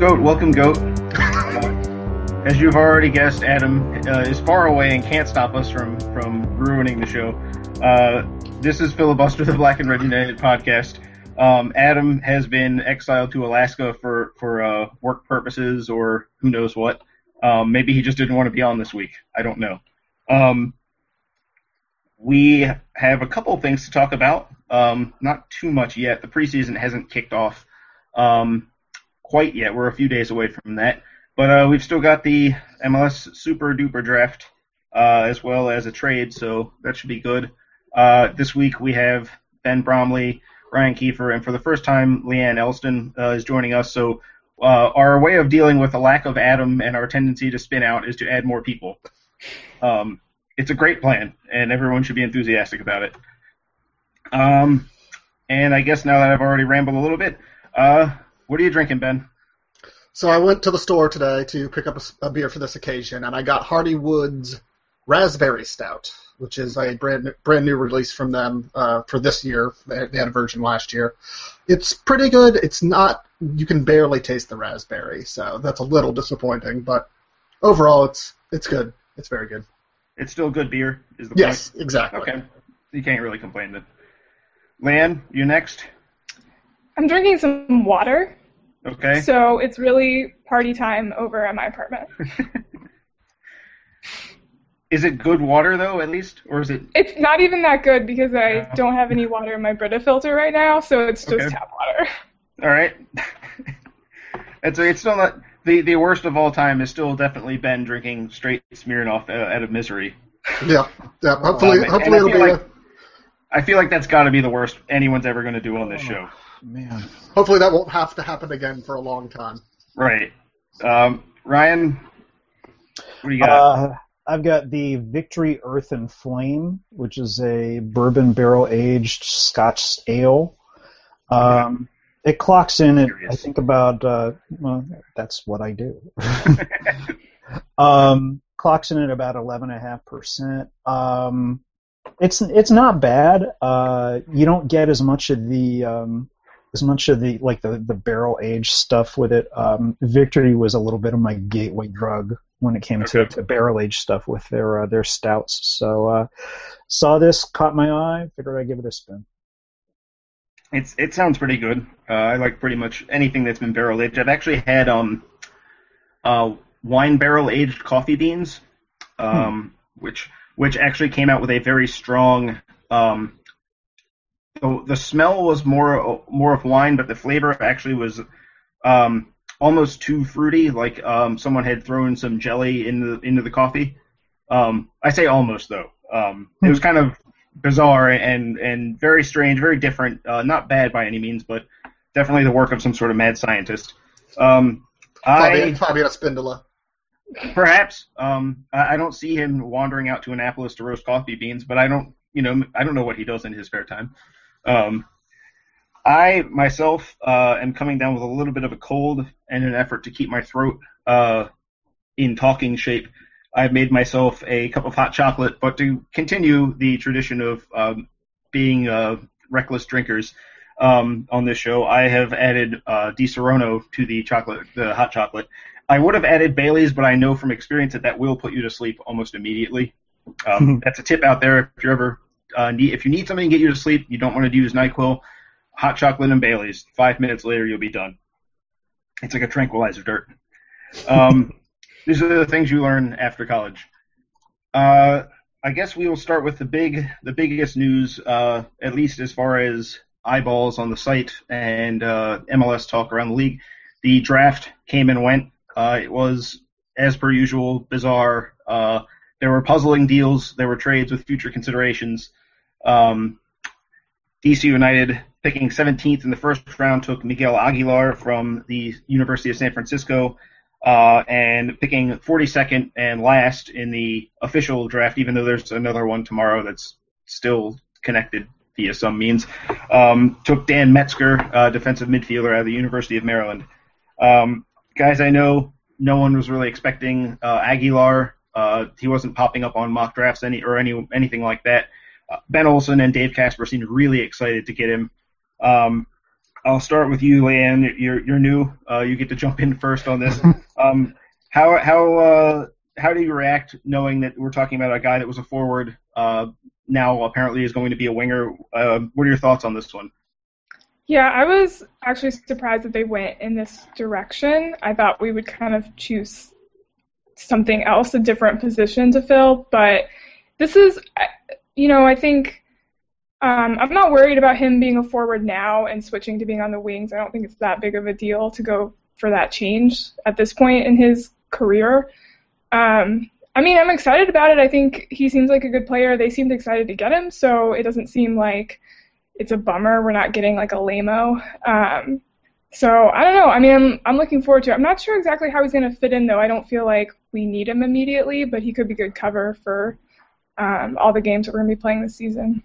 Goat welcome Goat. As you've already guessed, Adam uh, is far away and can't stop us from, from ruining the show. Uh, this is Filibuster, the Black and Red United podcast. Um, Adam has been exiled to Alaska for, for uh, work purposes or who knows what. Um, maybe he just didn't want to be on this week. I don't know. Um, we have a couple things to talk about. Um, not too much yet. The preseason hasn't kicked off. Um, quite yet. We're a few days away from that. But uh, we've still got the MLS Super Duper Draft uh, as well as a trade, so that should be good. Uh, this week we have Ben Bromley, Ryan Kiefer, and for the first time, Leanne Elston uh, is joining us. So uh, our way of dealing with the lack of Adam and our tendency to spin out is to add more people. Um, it's a great plan, and everyone should be enthusiastic about it. Um, and I guess now that I've already rambled a little bit, uh, what are you drinking, Ben? So I went to the store today to pick up a, a beer for this occasion, and I got Hardywood's Raspberry Stout, which is a brand brand new release from them uh, for this year. They, they had a version last year. It's pretty good. It's not you can barely taste the raspberry, so that's a little disappointing. But overall, it's it's good. It's very good. It's still good beer, is the Yes, point? exactly. Okay. You can't really complain then. Lan, you next? I'm drinking some water, Okay. so it's really party time over at my apartment. is it good water though, at least, or is it? It's not even that good because I Yeah. don't have any water in my Brita filter right now, so it's just Okay. tap water. All right. it's it's still not the the worst of all time. Is still definitely Ben drinking straight Smirnoff uh, out of misery. Yeah, yeah. Hopefully, Um, hopefully it'll be. like- I feel like that's got to be the worst anyone's ever going to do on this show. Man. hopefully that won't have to happen again for a long time. Right. Um, Ryan, what do you got? Uh, I've got the Victory Earth and Flame, which is a bourbon barrel aged Scotch ale. Um, it clocks in at I think about uh, well, that's what I do. um, clocks in at about eleven and a half percent. Um, it's it's not bad. Uh, you don't get as much of the um, as much of the like the the barrel aged stuff with it. Um, Victory was a little bit of my gateway drug when it came to, Okay. to barrel aged stuff with their uh, their stouts. So uh, saw this, caught my eye, figured I'd give it a spin. It's it sounds pretty good. Uh, I like pretty much anything that's been barrel aged. I've actually had um, uh, wine barrel aged coffee beans, um, which which actually came out with a very strong. Um, the, the smell was more more of wine, but the flavor actually was um, almost too fruity. Like um, someone had thrown some jelly into the, into the coffee. Um, I say almost though. Um, it was kind of bizarre and and very strange, very different. Uh, not bad by any means, but definitely the work of some sort of mad scientist. Um, I Fabian Espindola. perhaps um, I, I don't see him wandering out to Annapolis to roast coffee beans, but I don't you know I don't know what he does in his spare time. Um, I myself uh, am coming down with a little bit of a cold and an effort to keep my throat uh, in talking shape. I've made myself a cup of hot chocolate, but to continue the tradition of um, being uh, reckless drinkers um, on this show, I have added uh, Disaronno to the chocolate, the hot chocolate. I would have added Bailey's, but I know from experience that that will put you to sleep almost immediately. Um, that's a tip out there if you're ever uh, need, if you need something to get you to sleep, you don't want to use Nyquil, hot chocolate and Bailey's. Five minutes later, you'll be done. It's like a tranquilizer dirt. Um, these are the things you learn after college. Uh, I guess we will start with the big, the biggest news, uh, at least as far as eyeballs on the site and uh, MLS talk around the league. The draft came and went. Uh, it was, as per usual, bizarre. Uh, there were puzzling deals. There were trades with future considerations. Um, DC United picking 17th in the first round took Miguel Aguilar from the University of San Francisco, uh, and picking 42nd and last in the official draft, even though there's another one tomorrow that's still connected via some means, um, took Dan Metzger, uh, defensive midfielder out of the University of Maryland. Um, guys, I know no one was really expecting uh, Aguilar. Uh, he wasn't popping up on mock drafts any or any anything like that. Ben Olsen and Dave Kasper seemed really excited to get him. Um, I'll start with you, Leanne. You're you're new. Uh, you get to jump in first on this. um, how how uh, how do you react knowing that we're talking about a guy that was a forward uh, now apparently is going to be a winger? Uh, what are your thoughts on this one? Yeah, I was actually surprised that they went in this direction. I thought we would kind of choose something else, a different position to fill, but this is, you know, I think um, I'm not worried about him being a forward now and switching to being on the wings. I don't think it's that big of a deal to go for that change at this point in his career. Um, I mean, I'm excited about it. I think he seems like a good player. They seemed excited to get him, so it doesn't seem like it's a bummer we're not getting like a lameo. Um, so I don't know. I mean, I'm I'm looking forward to it. I'm not sure exactly how he's going to fit in though. I don't feel like we need him immediately, but he could be good cover for um, all the games that we're going to be playing this season.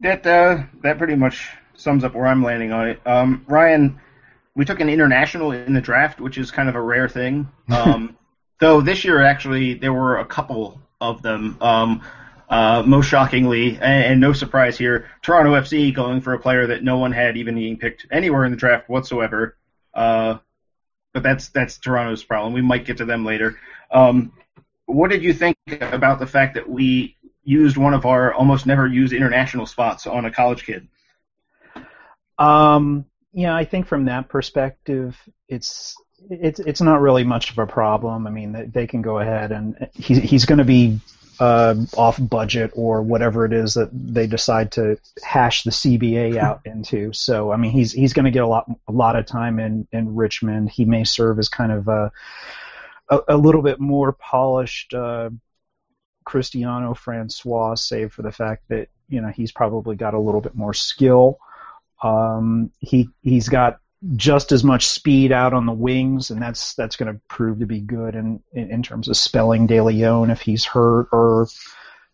That uh, that pretty much sums up where I'm landing on it. Um, Ryan, we took an international in the draft, which is kind of a rare thing. Um, though this year actually there were a couple of them. Um, uh, most shockingly, and, and, no surprise here, Toronto FC going for a player that no one had even being picked anywhere in the draft whatsoever. Uh, but that's that's Toronto's problem. We might get to them later. Um, what did you think about the fact that we used one of our almost never used international spots on a college kid? Um, yeah, I think from that perspective, it's it's it's not really much of a problem. I mean, they, they can go ahead and he's he's going to be uh, off budget or whatever it is that they decide to hash the CBA out into. So I mean, he's he's going to get a lot a lot of time in in Richmond. He may serve as kind of a a, a little bit more polished uh, Cristiano Francois, save for the fact that you know he's probably got a little bit more skill. Um, he he's got just as much speed out on the wings, and that's that's going to prove to be good in, in, in terms of spelling De Leon if he's hurt, or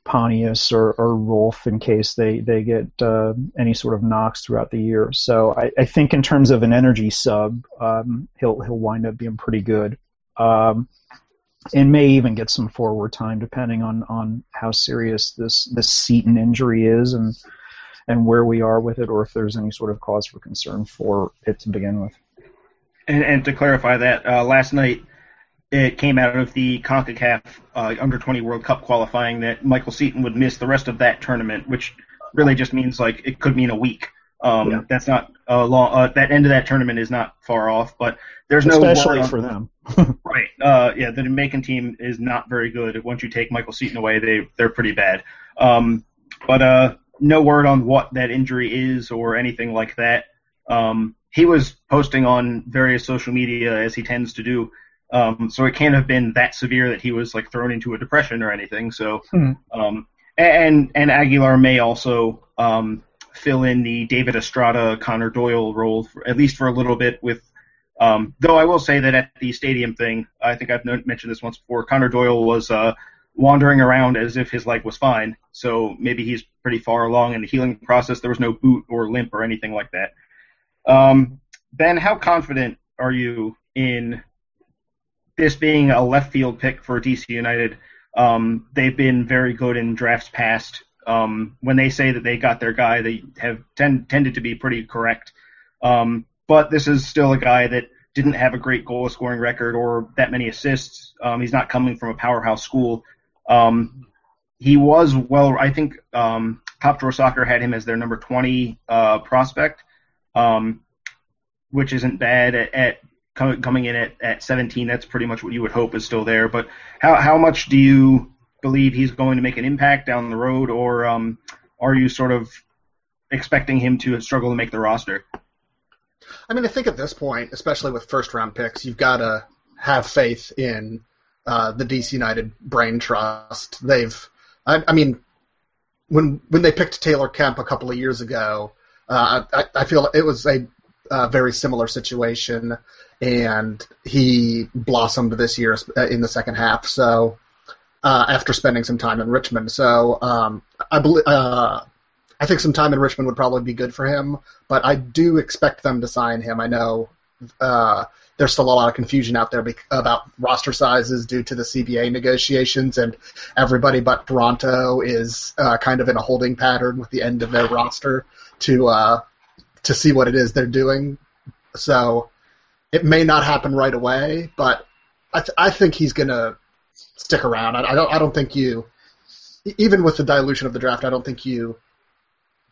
Pontius or, or Rolfe in case they they get uh, any sort of knocks throughout the year. So I, I think in terms of an energy sub, um, he'll he'll wind up being pretty good, um, and may even get some forward time depending on on how serious this this Seaton injury is and and where we are with it, or if there's any sort of cause for concern for it to begin with. And, and to clarify that, uh, last night it came out of the CONCACAF uh, Under 20 World Cup qualifying that Michael Seaton would miss the rest of that tournament, which really just means like it could mean a week. Um, yeah. That's not a long. Uh, that end of that tournament is not far off, but there's no especially for them. right. Uh, yeah, the Jamaican team is not very good. Once you take Michael Seaton away, they they're pretty bad. Um, but uh, no word on what that injury is or anything like that. Um, he was posting on various social media as he tends to do. Um, so it can't have been that severe that he was like thrown into a depression or anything. So, hmm. um, and and Aguilar may also um, fill in the David Estrada, Connor Doyle role for, at least for a little bit. With um, though I will say that at the stadium thing, I think I've mentioned this once before. Connor Doyle was uh, wandering around as if his leg was fine. So maybe he's pretty far along in the healing process. There was no boot or limp or anything like that. Um, ben, how confident are you in this being a left field pick for DC United? Um, they've been very good in drafts past. Um, when they say that they got their guy, they have tend, tended to be pretty correct. Um, but this is still a guy that didn't have a great goal scoring record or that many assists. Um, he's not coming from a powerhouse school. Um, he was well. I think um, Top Drawer Soccer had him as their number 20 uh, prospect, um, which isn't bad at, at coming in at, at 17. That's pretty much what you would hope is still there. But how how much do you believe he's going to make an impact down the road, or um, are you sort of expecting him to struggle to make the roster? I mean, I think at this point, especially with first round picks, you've got to have faith in uh, the DC United brain trust. They've, I, I, mean, when when they picked Taylor Kemp a couple of years ago, uh, I, I feel it was a, a very similar situation, and he blossomed this year in the second half. So uh, after spending some time in Richmond, so um, I believe. Uh, I think some time in Richmond would probably be good for him, but I do expect them to sign him. I know uh, there's still a lot of confusion out there about roster sizes due to the CBA negotiations, and everybody but Toronto is uh, kind of in a holding pattern with the end of their roster to uh, to see what it is they're doing. So it may not happen right away, but I, th- I think he's gonna stick around. I, I don't I don't think you even with the dilution of the draft, I don't think you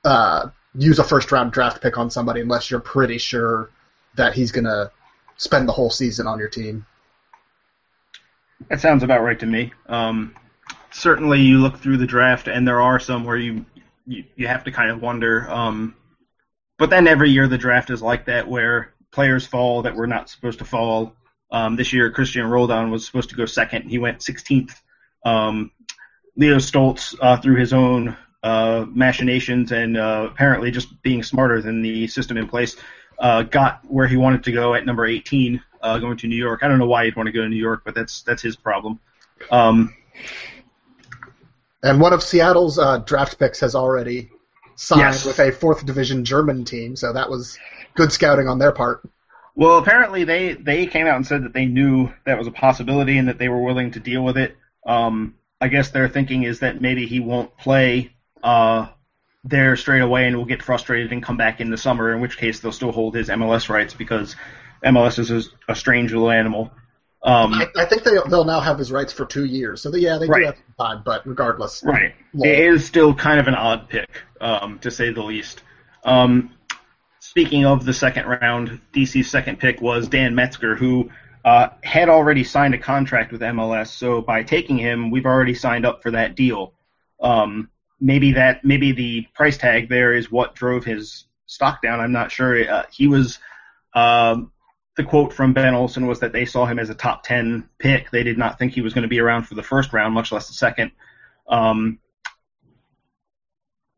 uh, use a first round draft pick on somebody unless you're pretty sure that he's gonna spend the whole season on your team. That sounds about right to me. Um, certainly, you look through the draft, and there are some where you you, you have to kind of wonder. Um, but then every year the draft is like that, where players fall that were not supposed to fall. Um, this year, Cristian Roldan was supposed to go second. He went 16th. Um, Leo Stolz, uh, through his own uh, machinations and uh, apparently just being smarter than the system in place, uh, got where he wanted to go at number 18, uh, going to New York. I don't know why he'd want to go to New York, but that's that's his problem. Um, and one of Seattle's uh, draft picks has already signed Yes. with a fourth division German team, so that was good scouting on their part. Well, apparently they they came out and said that they knew that was a possibility and that they were willing to deal with it. Um, I guess their thinking is that maybe he won't play uh, there straight away and will get frustrated and come back in the summer. In which case they'll still hold his MLS rights because MLS is a, a strange little animal. Um, I, I think they, they'll now have his rights for two years, so they, yeah, they Right. do have some time, but regardless. Right. It is still kind of an odd pick, um, to say the least. Um, speaking of the second round, DC's second pick was Dan Metzger, who uh, had already signed a contract with MLS. So by taking him, we've already signed up for that deal. Um, maybe that maybe the price tag there is what drove his stock down. I'm not sure. Uh, he was. Um, the quote from Ben Olsen was that they saw him as a top 10 pick. They did not think he was going to be around for the first round, much less the second. Um,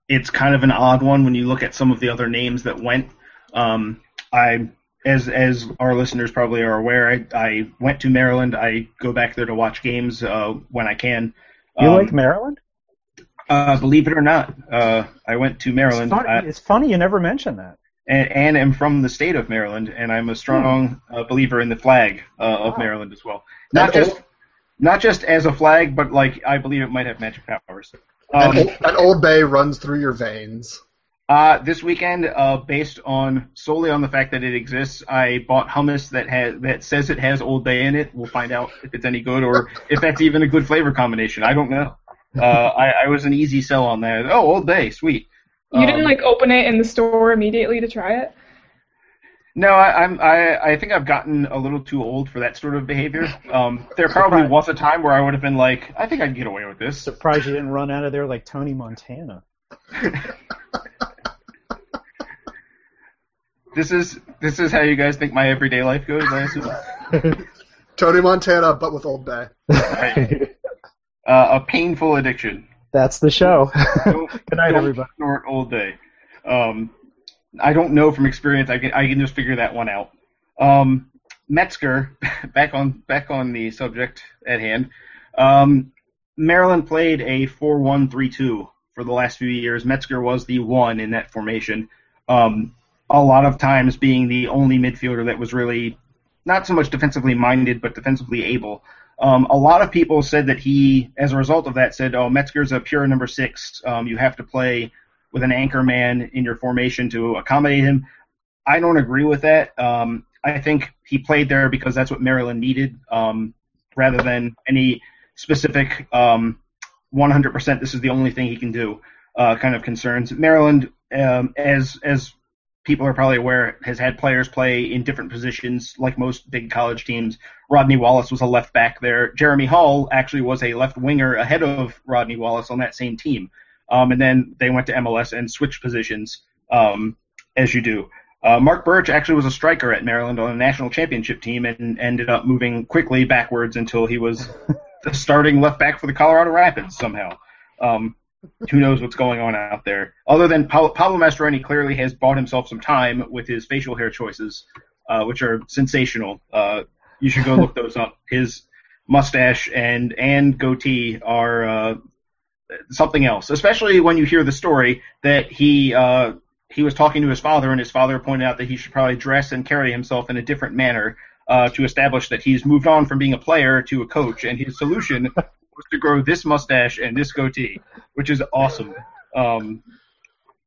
it's kind of an odd one when you look at some of the other names that went. Um, I, as as our listeners probably are aware, I, I went to Maryland. I go back there to watch games uh, when I can. You Um, like Maryland? Uh, believe it or not, uh, I went to It's Maryland. funny, uh, it's funny you never mentioned that. and, and am from the state of Maryland, and I'm a strong uh, believer in the flag uh, of Wow. Maryland as well. Not And just not just as a flag, but like I believe it might have magic powers. An, Um, old, an old bay runs through your veins. Uh, this weekend, uh, based on solely on the fact that it exists, I bought hummus that has that says it has Old Bay in it. We'll find out if it's any good or if that's even a good flavor combination. I don't know. Uh, I, I was an easy sell on that. Oh, Old Bay, sweet. You didn't Um, like open it in the store immediately to try it? No, I, I'm. I, I think I've gotten a little too old for that sort of behavior. Um, there probably Surprise. was a time where I would have been like, I think I can get away with this. Surprised you didn't run out of there like Tony Montana. This is this is how you guys think my everyday life goes. I assume. Tony Montana, but with Old Bay. Right. Uh, a painful addiction. That's the show. Good night, don't everybody. Snort all day. Um, I don't know from experience. I can I can just figure that one out. Um, Metzger, back on back on the subject at hand. Um, Maryland played a four-one-three-two for the last few years. Metzger was the one in that formation. Um, a lot of times being the only midfielder that was really not so much defensively minded, but defensively able. Um, a lot of people said that he, as a result of that, said, "Oh, Metzger's a pure number six. Um, you have to play with an anchor man in your formation to accommodate him." I don't agree with that. Um, I think he played there because that's what Maryland needed, um, rather than any specific um, 100%. This is the only thing he can do. Uh, kind of concerns Maryland, um, as as people are probably aware, has had players play in different positions, like most big college teams. Rodney Wallace was a left back there. Jeremy Hall actually was a left winger ahead of Rodney Wallace on that same team. Um, and then they went to MLS and switched positions, um, as you do. Uh, Marc Burch actually was a striker at Maryland on a national championship team and ended up moving quickly backwards until he was the starting left back for the Colorado Rapids somehow. Um, who knows what's going on out there? Other than Pablo, Pablo Mastroeni clearly has bought himself some time with his facial hair choices, uh, which are sensational. Uh, you should go look those up. His mustache and and goatee are uh, something else, especially when you hear the story that he uh, he was talking to his father, and his father pointed out that he should probably dress and carry himself in a different manner uh, to establish that he's moved on from being a player to a coach, and his solution was to grow this mustache and this goatee, which is awesome. Um,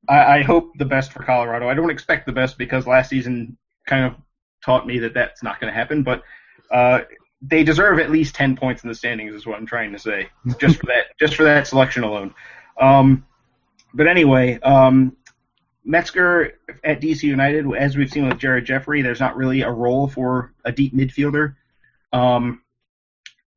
I, I hope the best for Colorado. I don't expect the best because last season kind of taught me that that's not going to happen. But uh, they deserve at least ten points in the standings, is what I'm trying to say, just for that, just for that selection alone. Um, but anyway, um, Metzger at DC United, as we've seen with Jared Jeffrey, there's not really a role for a deep midfielder. Um,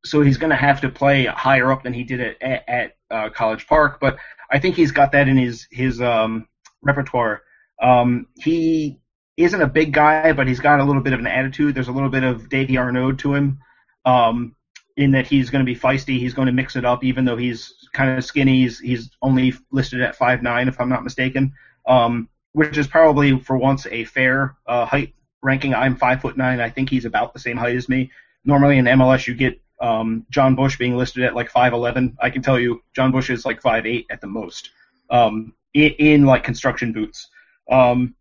so he's going to have to play higher up than he did at, at, uh, College Park. But I think he's got that in his his um, repertoire. Um, he isn't a big guy, but he's got a little bit of an attitude. There's a little bit of Davy Arnaud to him, um, in that he's going to be feisty. He's going to mix it up, even though he's kind of skinny. He's, he's only listed at five nine, if I'm not mistaken, um, which is probably for once a fair uh, height ranking. I'm five foot nine. I think he's about the same height as me. Normally in MLS, you get um, John Bush being listed at like 5'11. I can tell you, John Bush is like 5'8 at the most um, in, in like construction boots. Um,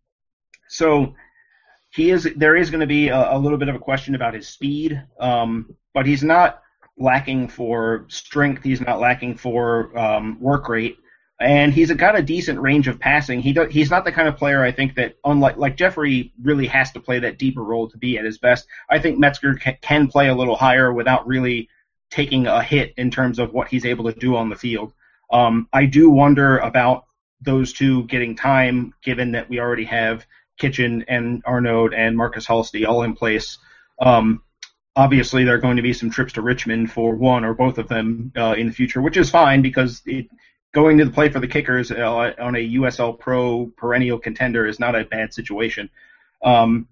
so he is. There is going to be a, a, little bit of a question about his speed, um, but he's not lacking for strength. He's not lacking for um, work rate, and he's got a decent range of passing. He do, he's not the kind of player I think that unlike like Jeffrey really has to play that deeper role to be at his best. I think Metzger can, play a little higher without really taking a hit in terms of what he's able to do on the field. Um, I do wonder about those two getting time, given that we already have Kitchen and Arnaud and Markus Halsti all in place. Um, obviously, there are going to be some trips to Richmond for one or both of them uh, in the future, which is fine because it, going to the play for the Kickers uh, on a USL Pro perennial contender is not a bad situation, um,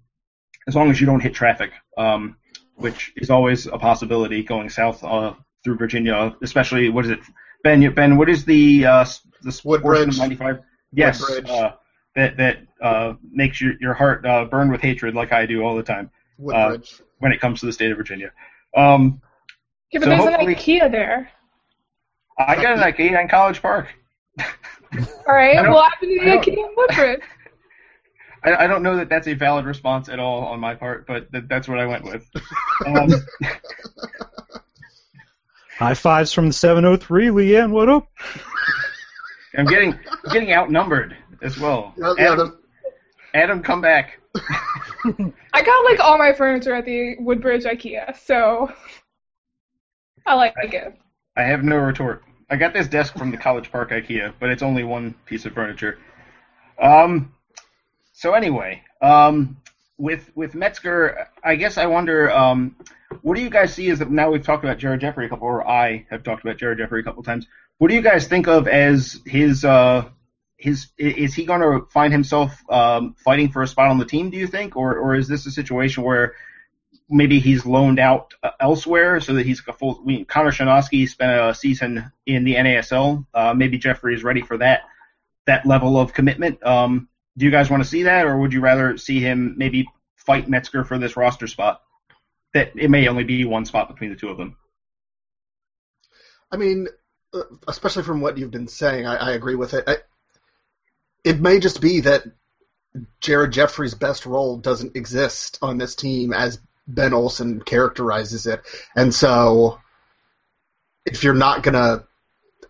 as long as you don't hit traffic, um, which is always a possibility going south uh, through Virginia, especially what is it, Ben? Ben, what is the uh, the Woodbridge 95? Yes, Woodbridge. Uh, that that uh, makes your your heart uh, burn with hatred, like I do all the time Woodbridge. when it comes to the state of Virginia. Um, Yeah, but So there's an IKEA there. I got an IKEA in College Park. All right, I don't- well, I've been to I the IKEA in Woodbridge. I, I don't know that that's a valid response at all on my part, but th- that's what I went with. Um, High fives from the 703, Leanne. What up? I'm getting I'm getting outnumbered as well. Yeah, yeah, Adam, Adam, come back. I got like all my furniture at the Woodbridge IKEA, so I like it. I have no retort. I got this desk from the College Park IKEA, but it's only one piece of furniture. Um, so anyway, um, with with Metzger, I guess I wonder, um, what do you guys see as now we've talked about Jared Jeffrey a couple, or I have talked about Jared Jeffrey a couple times. What do you guys think of as his uh, his is he going to find himself um, fighting for a spot on the team? Do you think, or or is this a situation where maybe he's loaned out uh, elsewhere so that he's a full. We, Conor Shanosky spent a season in the NASL. Uh, maybe Jeffrey is ready for that that level of commitment. Um, do you guys want to see that, or would you rather see him maybe fight Metzger for this roster spot? That it may only be one spot between the two of them. I mean, uh, especially from what you've been saying, I, I agree with it. I, it may just be that Jared Jeffrey's best role doesn't exist on this team as Ben Olsen characterizes it, and so if you're not gonna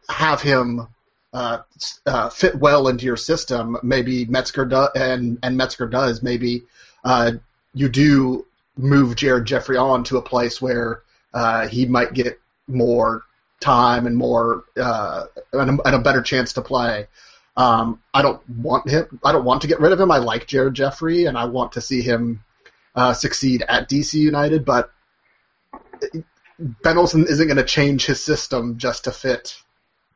have him uh, uh, fit well into your system, maybe Metzger do- and and Metzger does. Maybe uh, you do move Jared Jeffrey on to a place where uh, he might get more time and more uh, and, a, and a better chance to play. Um, I don't want him. I don't want to get rid of him. I like Jared Jeffrey, and I want to see him uh, succeed at DC United. But Ben Olsen isn't going to change his system just to fit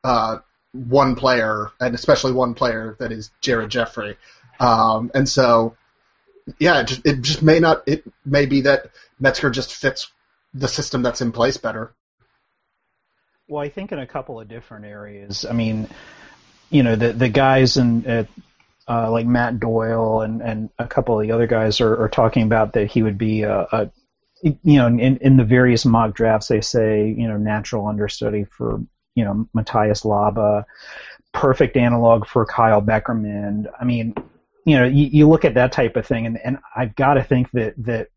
uh, one player, and especially one player that is Jared Jeffrey. Um, and so, yeah, it just, it just may not. It may be that Metzger just fits the system that's in place better. Well, I think in a couple of different areas. I mean, you know, the the guys in at uh, like Matt Doyle and, and a couple of the other guys are, are talking about that he would be a, a you know in, in the various mock drafts they say you know natural understudy for you know Matias Laba, perfect analog for Kyle Beckerman. I mean, you know, you, you look at that type of thing, and, and I've got to think that that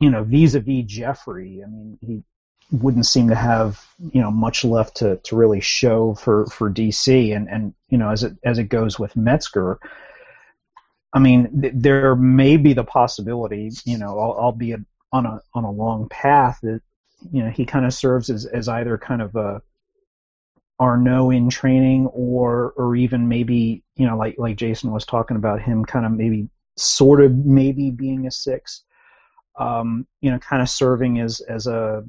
you know vis-a-vis Jeffrey. I mean, he wouldn't seem to have you know much left to, to really show for, for DC and, and you know as it as it goes with Metzger, I mean th- there may be the possibility you know albeit on a on a long path that you know he kind of serves as, as either kind of a Arnaud in training or or even maybe you know like like Jason was talking about him kind of maybe sort of maybe being a six um, you know kind of serving as as a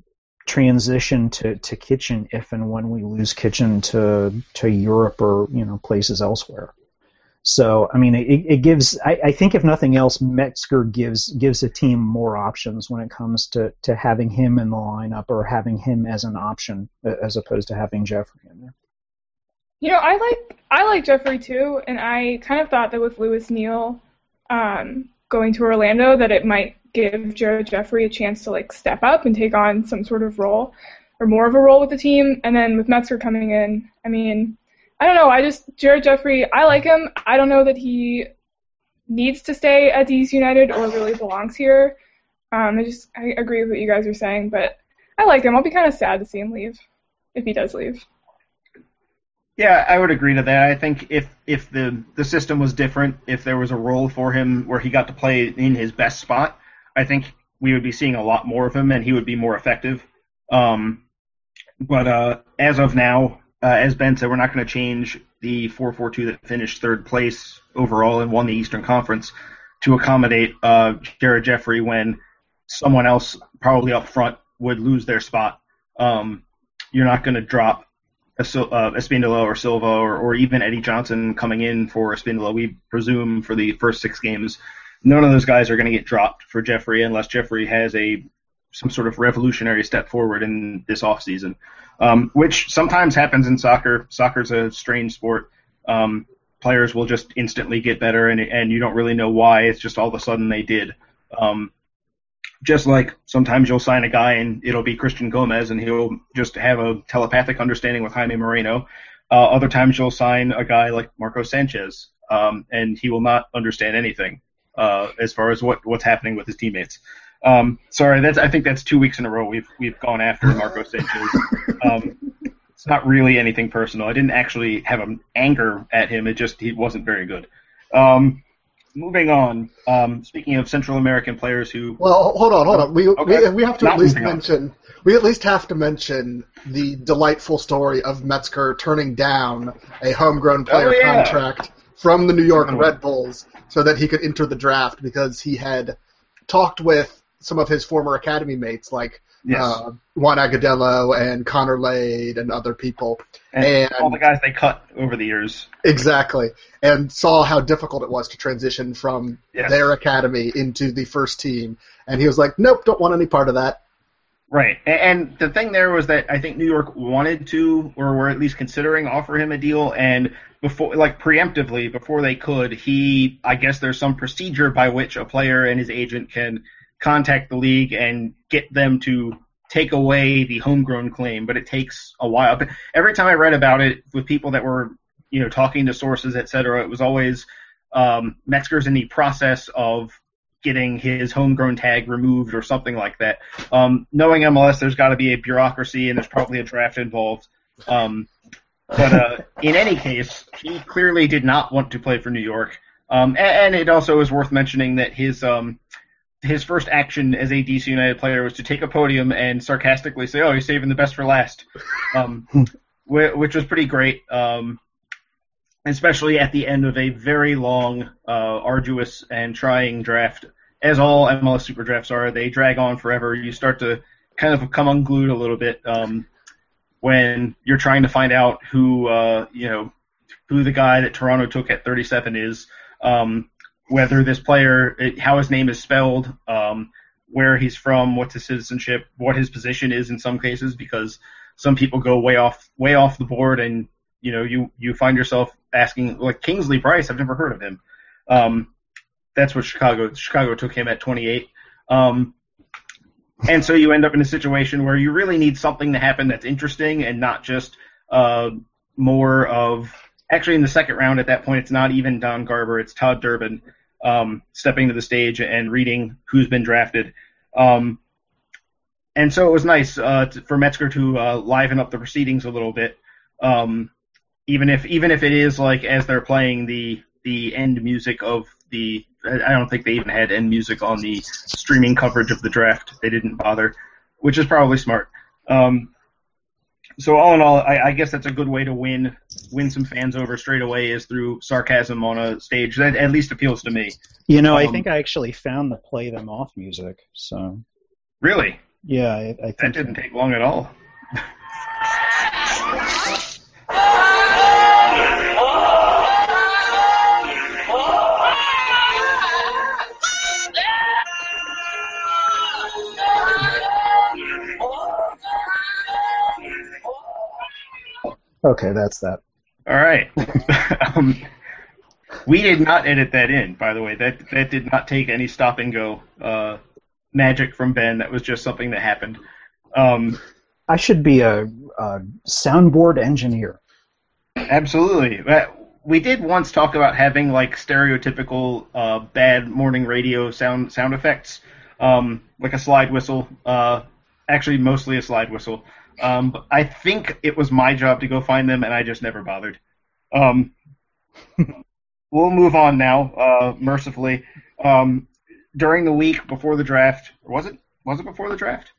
transition to, to kitchen if and when we lose kitchen to to Europe or you know places elsewhere. So I mean, it, it gives. I, I, think if nothing else, Metzger gives gives a team more options when it comes to, to having him in the lineup or having him as an option as opposed to having Jeffrey in there. You know, I like I like Jeffrey too, and I kind of thought that with Lewis Neal um, going to Orlando, that it might give Jared Jeffrey a chance to like step up and take on some sort of role or more of a role with the team. And then with Metzger coming in, I mean, I don't know. I just Jared Jeffrey, I like him. I don't know that he needs to stay at DC United or really belongs here. Um, I just I agree with what you guys are saying, but I like him. I'll be kind of sad to see him leave if he does leave. Yeah, I would agree to that. I think if if the the system was different, if there was a role for him where he got to play in his best spot, I think we would be seeing a lot more of him, and he would be more effective. Um, but uh, as of now, uh, as Ben said, we're not going to change the 4-4-2 that finished third place overall and won the Eastern Conference to accommodate uh, Jared Jeffrey when someone else, probably up front, would lose their spot. Um, you're not going to drop uh, Espindola or Silva or, or even Eddie Johnson coming in for Espindola. We presume for the first six games none of those guys are going to get dropped for Jeffrey unless Jeffrey has a some sort of revolutionary step forward in this offseason, um, which sometimes happens in soccer. Soccer's a strange sport. Um, players will just instantly get better, and and you don't really know why. It's just all of a sudden they did. Um, just like sometimes you'll sign a guy and it'll be Christian Gomez, and he'll just have a telepathic understanding with Jaime Moreno. Uh, other times you'll sign a guy like Marco Sanchez, um, and he will not understand anything uh, as far as what what's happening with his teammates. Um, sorry, that's I think that's two weeks in a row we've we've gone after Marco Sanchez. Um, it's not really anything personal. I didn't actually have an anger at him. It just he wasn't very good. Um, moving on. Um, speaking of Central American players who. Well, hold on, hold on. We okay. we, we have to Not at least mention. On. We at least have to mention the delightful story of Metzger turning down a homegrown player oh, yeah. contract from the New York Red Bulls so that he could enter the draft because he had talked with some of his former academy mates like yes. uh, Juan Agudelo and Connor Lade and other people. And, and, all the guys they cut over the years. Exactly. And saw how difficult it was to transition from yes. their academy into the first team. And he was like, nope, don't want any part of that. Right. And the thing there was that I think New York wanted to, or were at least considering offer him a deal, and before, like preemptively, before they could, he, I guess there's some procedure by which a player and his agent can contact the league and get them to take away the homegrown claim, but it takes a while. But every time I read about it with people that were, you know, talking to sources, et cetera, it was always um, Metzger's in the process of getting his homegrown tag removed or something like that. Um, knowing MLS, there's got to be a bureaucracy and there's probably a draft involved. Um, but uh, in any case, he clearly did not want to play for New York. Um, and, and, it also is worth mentioning that his um, his first action as a DC United player was to take a podium and sarcastically say, "Oh, you're saving the best for last," um, which was pretty great. Um, especially at the end of a very long, uh, arduous, and trying draft, as all MLS Super Drafts are. They drag on forever. You start to kind of come unglued a little bit um, when you're trying to find out who, uh, you know, who the guy that Toronto took at 37 is, um, whether this player, it, how his name is spelled, um, where he's from, what's his citizenship, what his position is in some cases, because some people go way off way off the board and you know, you you find yourself asking like Kingsley Price. I've never heard of him. Um, that's what Chicago Chicago took him at 28. Um, and so you end up in a situation where you really need something to happen that's interesting and not just uh, more of actually in the second round at that point it's not even Don Garber it's Todd Durbin um, stepping to the stage and reading who's been drafted. Um, and so it was nice uh, to, for Metzger to uh, liven up the proceedings a little bit, um, even if even if it is like as they're playing the the end music of the. I don't think they even had end music on the streaming coverage of the draft. They didn't bother, which is probably smart. Um, so all in all, I, I guess that's a good way to win win some fans over straight away is through sarcasm on a stage. That at least appeals to me. You know, I Um, think I actually found the play them off music. So Really, yeah, I, I that think didn't take long at all. okay, that's that. All right. um, we did not edit that in, by the way. That that did not take any stop and go uh, magic from Ben. That was just something that happened. Um, I should be a, a soundboard engineer. absolutely. Uh, We did once talk about having like stereotypical uh, bad morning radio sound sound effects, um, like a slide whistle. Uh, actually, mostly a slide whistle. Um, but I think it was my job to go find them, and I just never bothered. Um, we'll move on now, uh, mercifully. Um, during the week before the draft, or was it? Was it before the draft?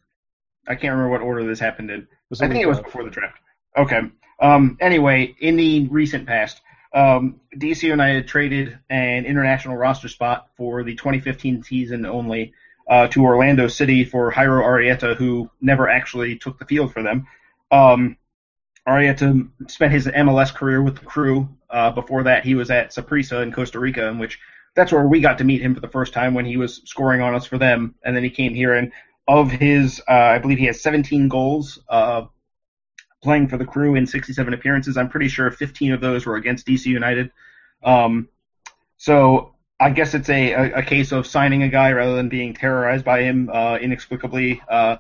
I can't remember what order this happened in. Was I think it was before the draft. Okay. Um, anyway, in the recent past, um, DC United traded an international roster spot for the 2015 season only uh, to Orlando City for Jairo Arrieta, who never actually took the field for them. Um, Arrieta spent his MLS career with the crew. Uh, before that, he was at Saprissa in Costa Rica, in which that's where we got to meet him for the first time when he was scoring on us for them. And then he came here, and of his, uh, I believe he has 17 goals uh, playing for the crew in 67 appearances. I'm pretty sure 15 of those were against DC United. Um, so I guess it's a, a, a case of signing a guy rather than being terrorized by him uh, inexplicably. Uh,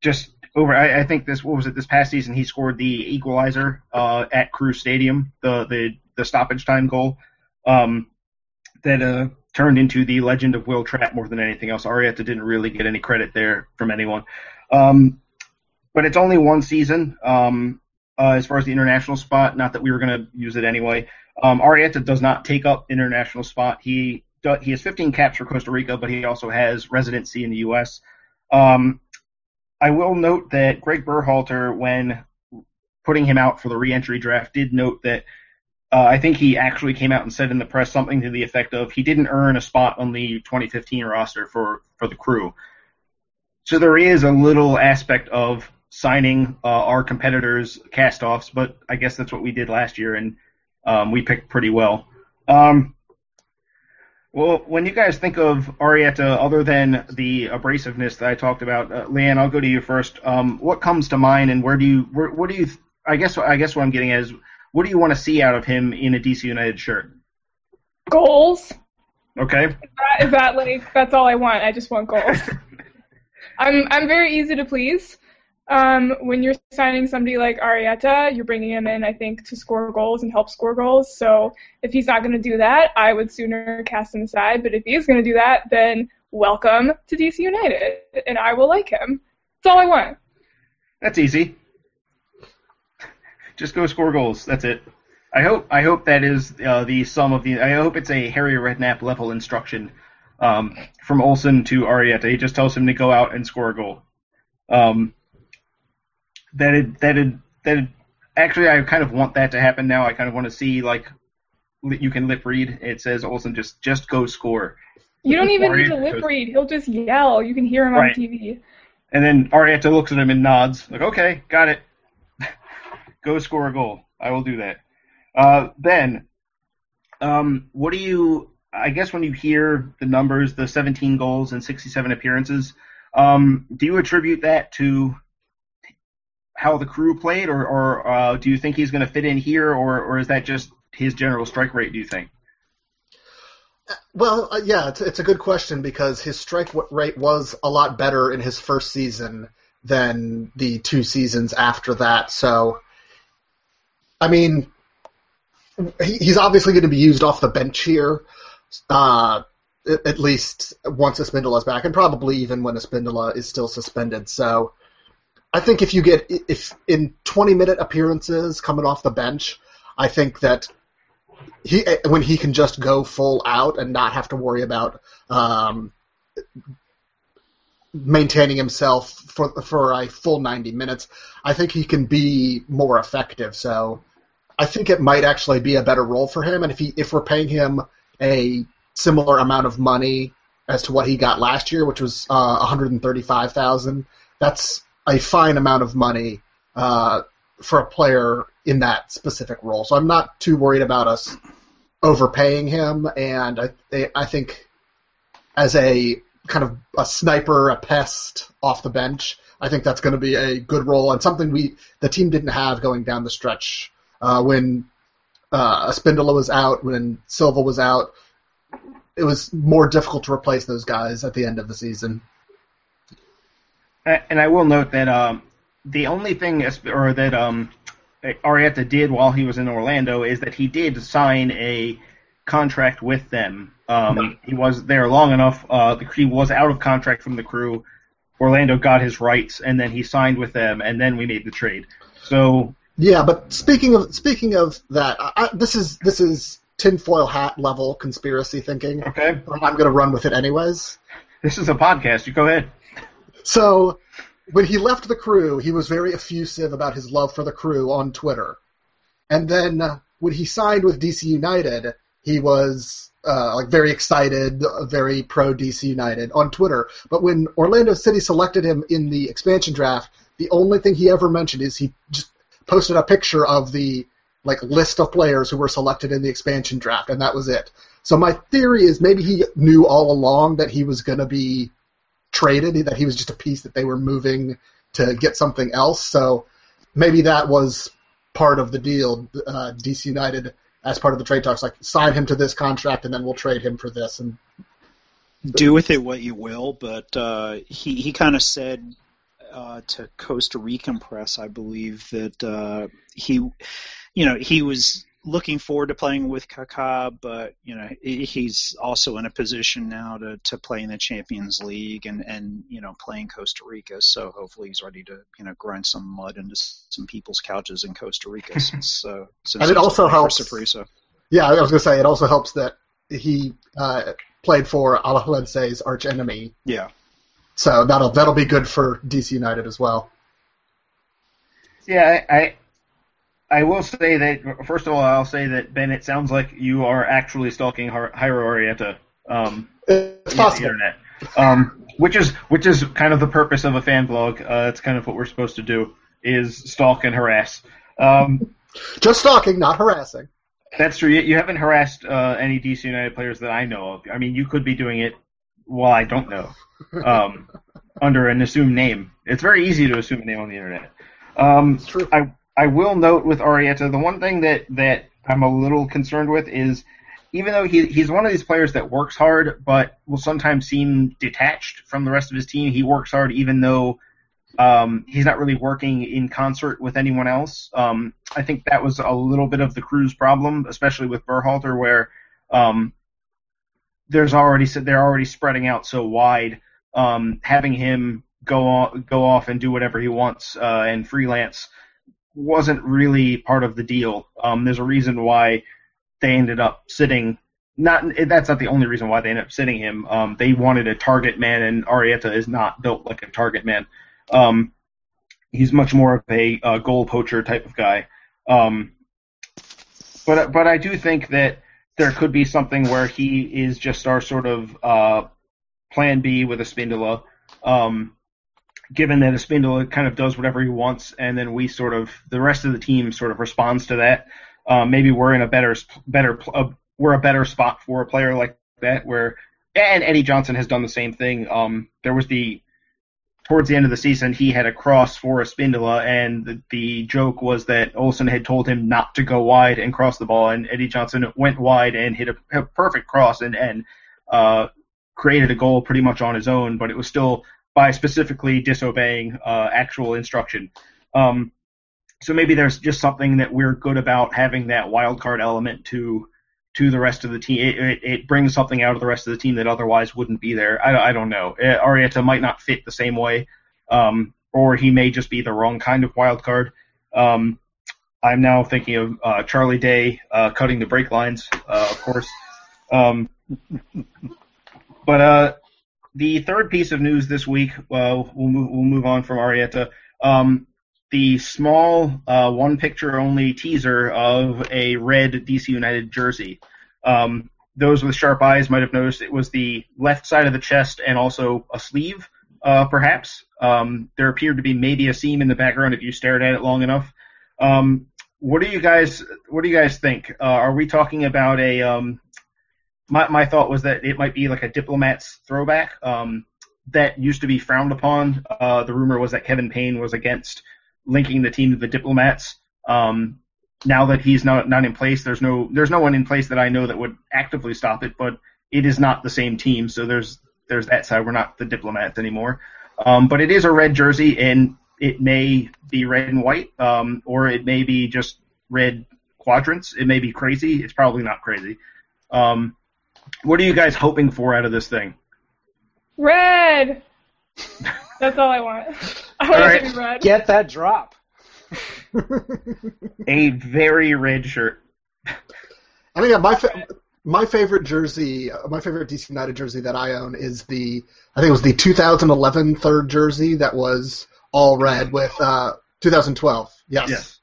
just over, I, I think this what was it this past season? He scored the equalizer uh, at Crew Stadium, the the the stoppage time goal um, that uh, turned into the legend of Will Trapp more than anything else. Arrieta didn't really get any credit there from anyone. Um, but it's only one season um, uh, as far as the international spot. Not that we were going to use it anyway. Um, does not take up international spot. He he has 15 caps for Costa Rica, but he also has residency in the U.S. Um, I will note that Greg Berhalter, when putting him out for the reentry draft, did note that uh, I think he actually came out and said in the press something to the effect of he didn't earn a spot on the 2015 roster for for the crew. So there is a little aspect of signing uh, our competitors' cast-offs, but I guess that's what we did last year, and um, we picked pretty well. Um, well, when you guys think of Arrieta, other than the abrasiveness that I talked about, uh, Leanne, I'll go to you first. Um, what comes to mind, and where do you, where, what do you? I guess, I guess what I'm getting at is, what do you want to see out of him in a DC United shirt? Goals. Okay. That, is that like that's all I want? I just want goals. I'm I'm very easy to please. Um, when you're signing somebody like Arrieta, you're bringing him in, I think, to score goals and help score goals. So if he's not going to do that, I would sooner cast him aside. But if he is going to do that, then welcome to DC United, and I will like him. That's all I want. That's easy. Just go score goals. That's it. I hope I hope that is uh, the sum of the. I hope it's a Harry Redknapp level instruction um, from Olsen to Arrieta. He just tells him to go out and score a goal. Um, that it, that it, that it, actually I kind of want that to happen now. I kind of want to see like you can lip read. It says Olsen just just go score, You don't even need to lip goes- read. He'll just yell. You can hear him Right. on TV. and then Arrieta looks at him and nods like okay, got it. go score a goal. I will do that. Uh, ben, um, what do you? I guess when you hear the numbers, the 17 goals and 67 appearances, um, do you attribute that to how the crew played, or, or uh, do you think he's going to fit in here, or, or is that just his general strike rate? Do you think? Well, uh, yeah, it's, it's a good question because his strike rate was a lot better in his first season than the two seasons after that. So, I mean, he, he's obviously going to be used off the bench here. Uh, at least once Espindola's back, and probably even when Espindola is still suspended. So I think if you get if in 20 minute appearances coming off the bench, I think that he when he can just go full out and not have to worry about um, maintaining himself for for a full 90 minutes, I think he can be more effective. So I think it might actually be a better role for him. And if he if we're paying him a similar amount of money as to what he got last year, which was uh, 135,000, that's a fine amount of money uh, for a player in that specific role. So I'm not too worried about us overpaying him, and I, I think as a kind of a sniper, a pest off the bench, I think that's going to be a good role and something we the team didn't have going down the stretch uh, when uh, Espindola was out, when Silva was out. It was more difficult to replace those guys at the end of the season. And I will note that um, the only thing, or that um, Arrieta did while he was in Orlando, is that he did sign a contract with them. Um, he was there long enough. Uh, he was out of contract from the crew. Orlando got his rights, and then he signed with them, and then we made the trade. So yeah, but speaking of speaking of that, I, this is this is tinfoil hat level conspiracy thinking. Okay, I'm going to run with it anyways. This is a podcast. You go ahead. So when he left the crew, he was very effusive about his love for the crew on Twitter. And then uh, when he signed with DC United, he was uh, like very excited, very pro DC United on Twitter. But when Orlando City selected him in the expansion draft, the only thing he ever mentioned is he just posted a picture of the like list of players who were selected in the expansion draft, and that was it. So my theory is maybe he knew all along that he was going to be traded, that he was just a piece that they were moving to get something else. So maybe that was part of the deal. Uh, DC United, as part of the trade talks, like sign him to this contract and then we'll trade him for this. And do with it what you will. But uh, he he kind of said uh, to Costa Rican press, I believe that uh, he, you know, he was looking forward to playing with Kaká, but you know he's also in a position now to, to play in the Champions League and, and you know playing Costa Rica. So hopefully he's ready to you know grind some mud into some people's couches in Costa Rica. Since, uh, since and it also helps. Saprissa. Yeah, I was going to say it also helps that he uh, played for Alajuelense's arch enemy. Yeah. So that'll that'll be good for DC United as well. Yeah, I I will say that first of all, I'll say that Ben, it sounds like you are actually stalking Jairo Arrieta um, it's possible. the internet, um, which is which is kind of the purpose of a fan blog. Uh, it's kind of what we're supposed to do is stalk and harass. Um, Just stalking, not harassing. That's true. You, you haven't harassed uh, any DC United players that I know of. I mean, you could be doing it. Well, I don't know. Um, under an assumed name, it's very easy to assume a name on the internet. Um, It's true. I I will note with Arrieta, the one thing that, that I'm a little concerned with is even though he, he's one of these players that works hard, but will sometimes seem detached from the rest of his team, he works hard even though um, he's not really working in concert with anyone else. Um, I think that was a little bit of the crew's problem, especially with Berhalter, where um, there's already they're already spreading out so wide. Um, having him go on, go off and do whatever he wants uh, and freelance wasn't really part of the deal. Um, there's a reason why they ended up sitting. Not that's not the only reason why they ended up sitting him. Um, they wanted a target man, and Arrieta is not built like a target man. Um, he's much more of a uh, goal poacher type of guy. Um, but but I do think that there could be something where he is just our sort of uh, plan B with Espindola. Um, given that a Espindola kind of does whatever he wants, and then we sort of the rest of the team sort of responds to that. Um, maybe we're in a better better uh, we're a better spot for a player like that. Where and Eddie Johnson has done the same thing. Um, there was the towards the end of the season he had a cross for Espindola, and the, the joke was that Olsen had told him not to go wide and cross the ball, and Eddie Johnson went wide and hit a, a perfect cross and and uh, created a goal pretty much on his own, but it was still by specifically disobeying uh, actual instruction. Um, so maybe there's just something that we're good about having that wild card element to to the rest of the team. It, it, it, brings something out of the rest of the team that otherwise wouldn't be there. I, I don't know. Arrieta might not fit the same way, um, or he may just be the wrong kind of wild card. Um, I'm now thinking of uh, Charlie Day uh, cutting the brake lines, uh, of course. Um, but uh, the third piece of news this week, uh, we'll move, we'll move on from Arrieta. Um, the small uh, one picture only teaser of a red DC United jersey. Um, those with sharp eyes might have noticed it was the left side of the chest and also a sleeve, uh, perhaps. Um, there appeared to be maybe a seam in the background if you stared at it long enough. Um, what do you guys What do you guys think? Uh, are we talking about a? My my thought was that it might be like a diplomat's throwback. Um, that used to be frowned upon. Uh, the rumor was that Kevin Payne was against linking the team to the diplomats. Um, now that he's not not in place, there's no there's no one in place that I know that would actively stop it. But it is not the same team, so there's there's that side. We're not the diplomats anymore. Um, but it is a red jersey, and it may be red and white, um, or it may be just red quadrants. It may be crazy. It's probably not crazy. Um, what are you guys hoping for out of this thing? Red. That's all I want. I want right. it to be red. Get that drop. a very red shirt. I mean, my fa- my favorite jersey, my favorite DC United jersey that I own is the I think it was the 2011 third jersey that was all red with uh, 2012. Yes. Yes.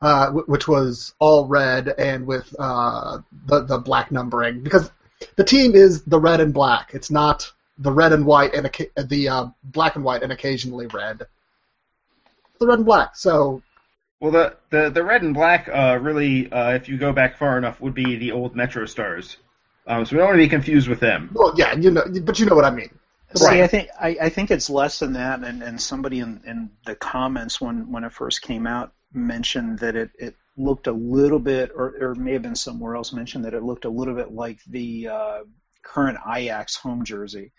Uh, w- which was all red and with uh, the the black numbering because the team is the red and black. It's not the red and white and the uh, black and white and occasionally red. The red and black. So. Well, the the, the red and black uh, really, uh, if you go back far enough, would be the old Metro Stars. Um, so we don't want to be confused with them. Well, yeah, you know, but you know what I mean. See, right. I think I, I think it's less than that, and, and somebody in, in the comments when, when it first came out mentioned that it, it looked a little bit, or, or may have been somewhere else mentioned that it looked a little bit like the uh, current Ajax home jersey.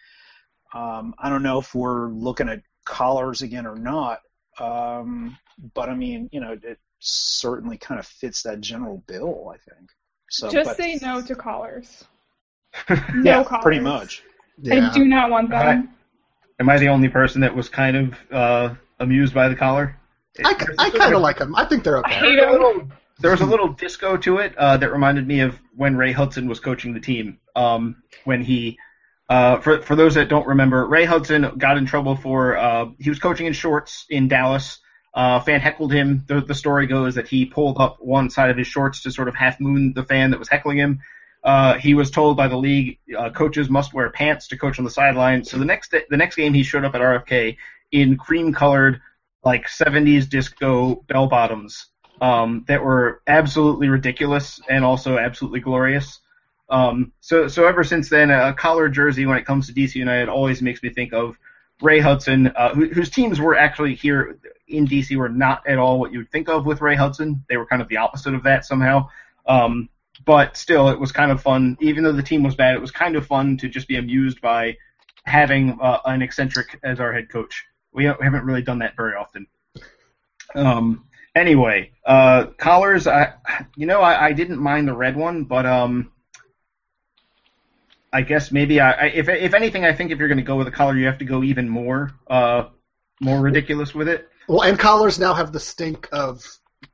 Um, I don't know if we're looking at collars again or not, um, but I mean, you know, it certainly kind of fits that general bill. I think. So just but, say no to collars. no yeah, collars. pretty much. Yeah. I do not want them. Am I, am I the only person that was kind of uh, amused by the collar? I, I kind of like them. I think they're okay. I hate them. There was a little disco to it uh, that reminded me of when Ray Hudson was coaching the team. Um, when he uh, for for those that don't remember, Ray Hudson got in trouble for uh, he was coaching in shorts in Dallas. Uh, fan heckled him. The, the story goes that he pulled up one side of his shorts to sort of half moon the fan that was heckling him. Uh, he was told by the league uh, coaches must wear pants to coach on the sideline. So the next the next game he showed up at RFK in cream colored like 70s disco bell bottoms um, that were absolutely ridiculous and also absolutely glorious. Um, so, so ever since then, a collar jersey when it comes to DC United always makes me think of Ray Hudson, uh, who, whose teams were actually here in DC were not at all what you would think of with Ray Hudson. They were kind of the opposite of that somehow. Um, but still, it was kind of fun. Even though the team was bad, it was kind of fun to just be amused by having uh, an eccentric as our head coach. We haven't really done that very often. Um, anyway, uh, collars. I, you know, I, I didn't mind the red one, but um, I guess maybe I, I, if if anything, I think if you're going to go with a collar, you have to go even more uh more ridiculous with it. Well, and collars now have the stink of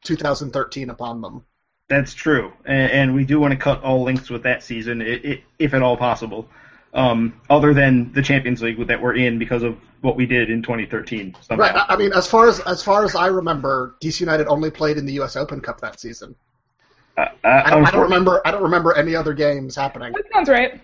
2013 upon them. That's true, and, and we do want to cut all links with that season, it, it, if at all possible. Um, other than the Champions League that we're in because of what we did in 2013. Somehow. Right. I mean, as far as as far as I remember, DC United only played in the U.S. Open Cup that season. Uh, I, don't, I, don't, remember. I don't remember any other games happening. That sounds right.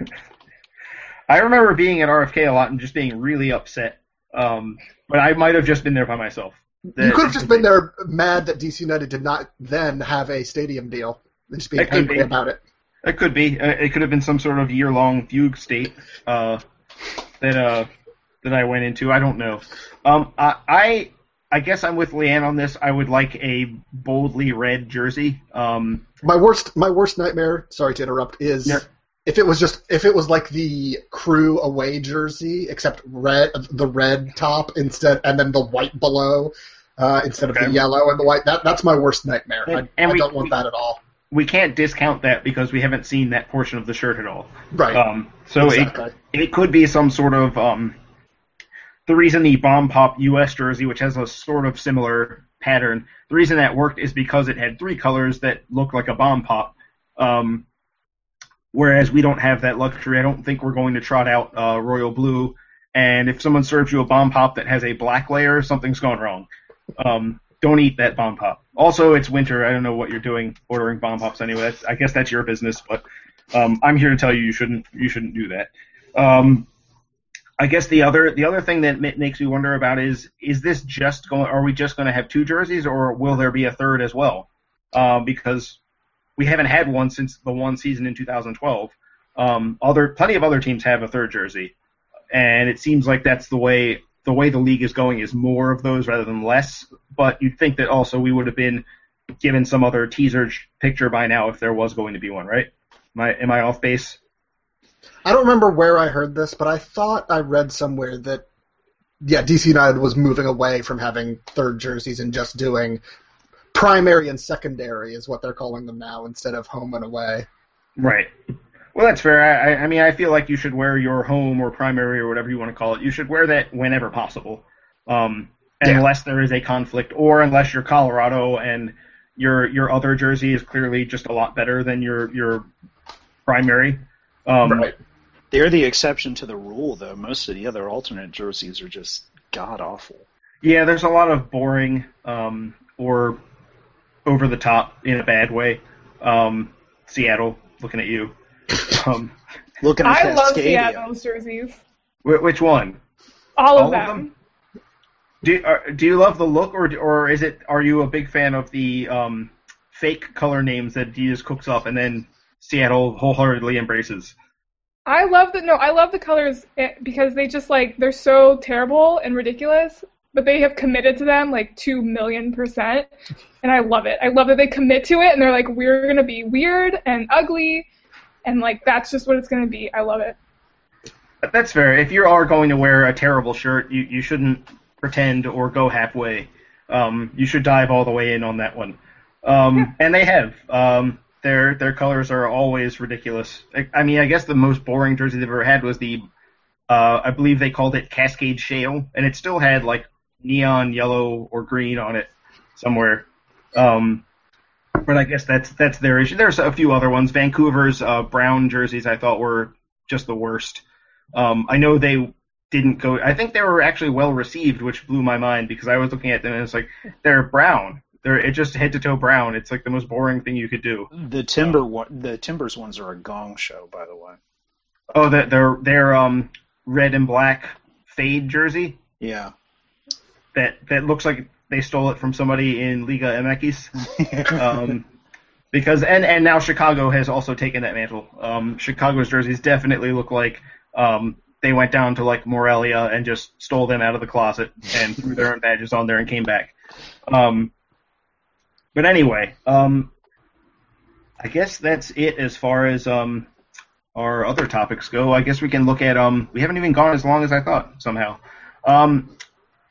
I remember being at RFK a lot and just being really upset. Um, but I might have just been there by myself. You could have just been there mad that DC United did not then have a stadium deal and just being angry be. about it. It could be. Uh, it could have been some sort of year-long fugue state uh, that uh, that I went into. I don't know. Um, I, I I guess I'm with Leanne on this. I would like a boldly red jersey. Um, my worst my worst nightmare. Sorry to interrupt. Is yeah if it was just if it was like the crew away jersey except red the red top instead and then the white below uh, instead okay. of the yellow and the white that that's my worst nightmare and, I, and I we, don't want we, that at all we can't discount that because we haven't seen that portion of the shirt at all. Right. Um, so exactly. it it could be some sort of um, the reason the bomb pop U.S. jersey, which has a sort of similar pattern, the reason that worked is because it had three colors that looked like a bomb pop. Um, whereas we don't have that luxury. I don't think we're going to trot out uh, royal blue. And if someone serves you a bomb pop that has a black layer, something's gone wrong. Um, don't eat that bomb pop. Also, it's winter. I don't know what you're doing ordering bomb pops anyway. I guess that's your business, but um, I'm here to tell you you shouldn't you shouldn't do that. Um, I guess the other the other thing that makes me wonder about is is this just going? Are we just going to have two jerseys, or will there be a third as well? Uh, because we haven't had one since the one season in 2012. Um, other plenty of other teams have a third jersey, and it seems like that's the way the way the league is going is more of those rather than less. But you'd think that also we would have been given some other teaser picture by now if there was going to be one, right? Am I am I off base? I don't remember where I heard this, but I thought I read somewhere that yeah, DC United was moving away from having third jerseys and just doing primary and secondary is what they're calling them now instead of home and away. Right. Well, that's fair. I, I mean, I feel like you should wear your home or primary or whatever you want to call it. You should wear that whenever possible, um, Yeah. unless there is a conflict, or unless you're Colorado and your your other jersey is clearly just a lot better than your your primary. Um, right. They're the exception to the rule, though. Most of the other alternate jerseys are just god awful. Yeah, there's a lot of boring um, or over the top in a bad way. Um, Seattle, looking at you. Um, Looking at I that love stadium. Seattle's jerseys. wh- which one? All of All of them. them? Do are, do you love the look, or or is it? Are you a big fan of the um, fake color names that Adidas cooks up and then Seattle wholeheartedly embraces? I love the no, I love the colors eh, because they just like they're so terrible and ridiculous, but they have committed to them like two million percent, and I love it. I love that they commit to it and they're like we're gonna be weird and ugly, and like that's just what it's gonna be. I love it. That's fair. If you are going to wear a terrible shirt, you, you shouldn't pretend or go halfway. Um, you should dive all the way in on that one. Um, and they have. Um, their their colors are always ridiculous. I, I mean, I guess the most boring jersey they've ever had was the, uh, I believe they called it Cascade Shale, and it still had like neon yellow or green on it somewhere. Um, but I guess that's that's their issue. There's a few other ones. Vancouver's uh, brown jerseys I thought were just the worst. Um, I know they didn't go. I think they were actually well received, which blew my mind because I was looking at them and it's like they're brown. They're it just head to toe brown. It's like the most boring thing you could do. The timber one, the Timbers ones are a gong show, by the way. Oh, that they're they're um red and black fade jersey Yeah. that that looks like they stole it from somebody in Liga MX. um, because and and now Chicago has also taken that mantle. Um, Chicago's jerseys definitely look like um, they went down to like Morelia and just stole them out of the closet and threw their own badges on there and came back. Um, but anyway, um, I guess that's it as far as um, our other topics go. I guess we can look at um, we haven't even gone as long as I thought somehow. Um,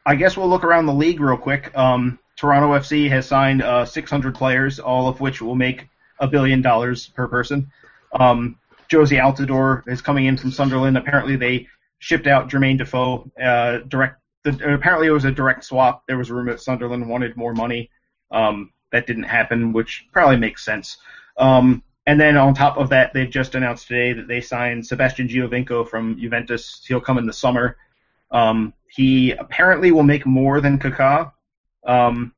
I guess we'll look around the league real quick. Um, Toronto FC has signed uh, 600 players, all of which will make a billion dollars per person. Um, Jozy Altidore is coming in from Sunderland. Apparently, they shipped out Jermaine Defoe. Uh, direct. The, apparently, it was a direct swap. There was a rumor that Sunderland wanted more money. Um, that didn't happen, which probably makes sense. Um, and then on top of that, they've just announced today that they signed Sebastian Giovinco from Juventus. He'll come in the summer. Um, he apparently will make more than Kaká, um,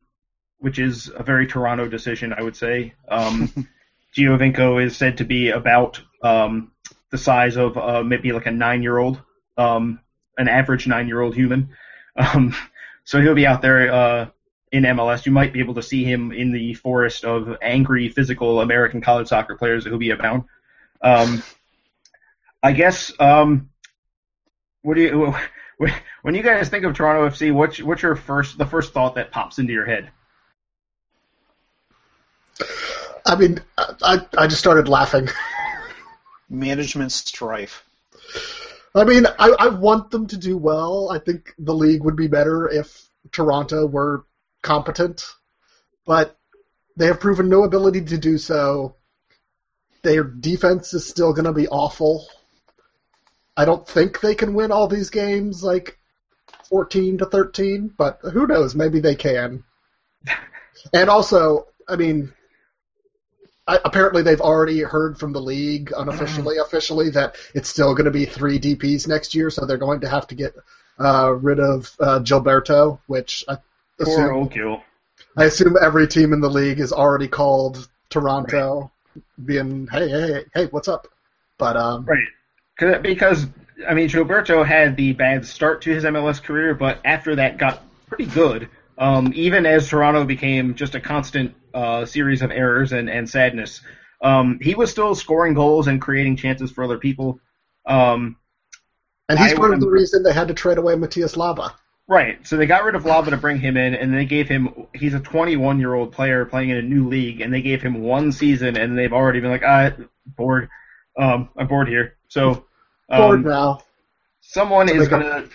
which is a very Toronto decision, I would say. Um, Giovinco is said to be about um, the size of uh, maybe like a nine-year-old, um, an average nine-year-old human. Um, so he'll be out there uh, in MLS. You might be able to see him in the forest of angry, physical American college soccer players who'll be abound. Um, I guess. Um, what do you? When you guys think of Toronto FC, what's what's your first the first thought that pops into your head? I mean, I I just started laughing. Management strife. I mean, I, I want them to do well. I think the league would be better if Toronto were competent. But they have proven no ability to do so. Their defense is still going to be awful. I don't think they can win all these games like 14 to 13, but who knows? Maybe they can. and also, I mean, I, apparently they've already heard from the league unofficially, officially that it's still going to be three DPS next year, so they're going to have to get uh, rid of uh, Gilberto, which I assume, old Gil. I assume every team in the league is already called Toronto, being hey hey hey, hey what's up? But um, Right. 'Cause- I mean, Gilberto had the bad start to his MLS career, but after that got pretty good. Um, even as Toronto became just a constant uh, series of errors and, and sadness, um, he was still scoring goals and creating chances for other people. Um, and he's I part of the reason they had to trade away Matias Laba. Right. So they got rid of Laba to bring him in, and they gave him. He's a 21 year old player playing in a new league, and they gave him one season, and they've already been like, ah, bored. Um, I'm bored here. So, um, now. someone is gonna.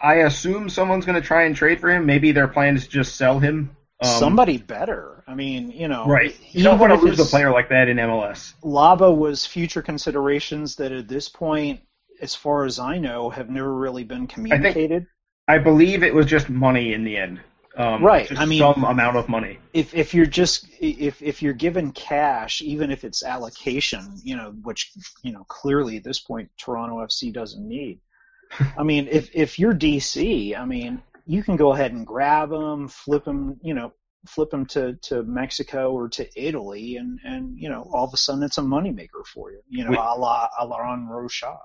I assume someone's gonna try and trade for him. Maybe their plan is to just sell him. Um, Somebody better. I mean, you know, Right. You don't even want to lose a player like that in MLS. Laba was future considerations that at this point, as far as I know, have never really been communicated. I believe it was just money in the end. Um, Right, I mean- some amount of money. if if you're just if if you're given cash, even if it's allocation, you know, which you know clearly at this point Toronto FC doesn't need. I mean, if if you're DC, I mean, you can go ahead and grab them, flip them, you know, flip them to to Mexico or to Italy, and and you know, all of a sudden it's a moneymaker for you. You know, We- a la a la Alain Rochat.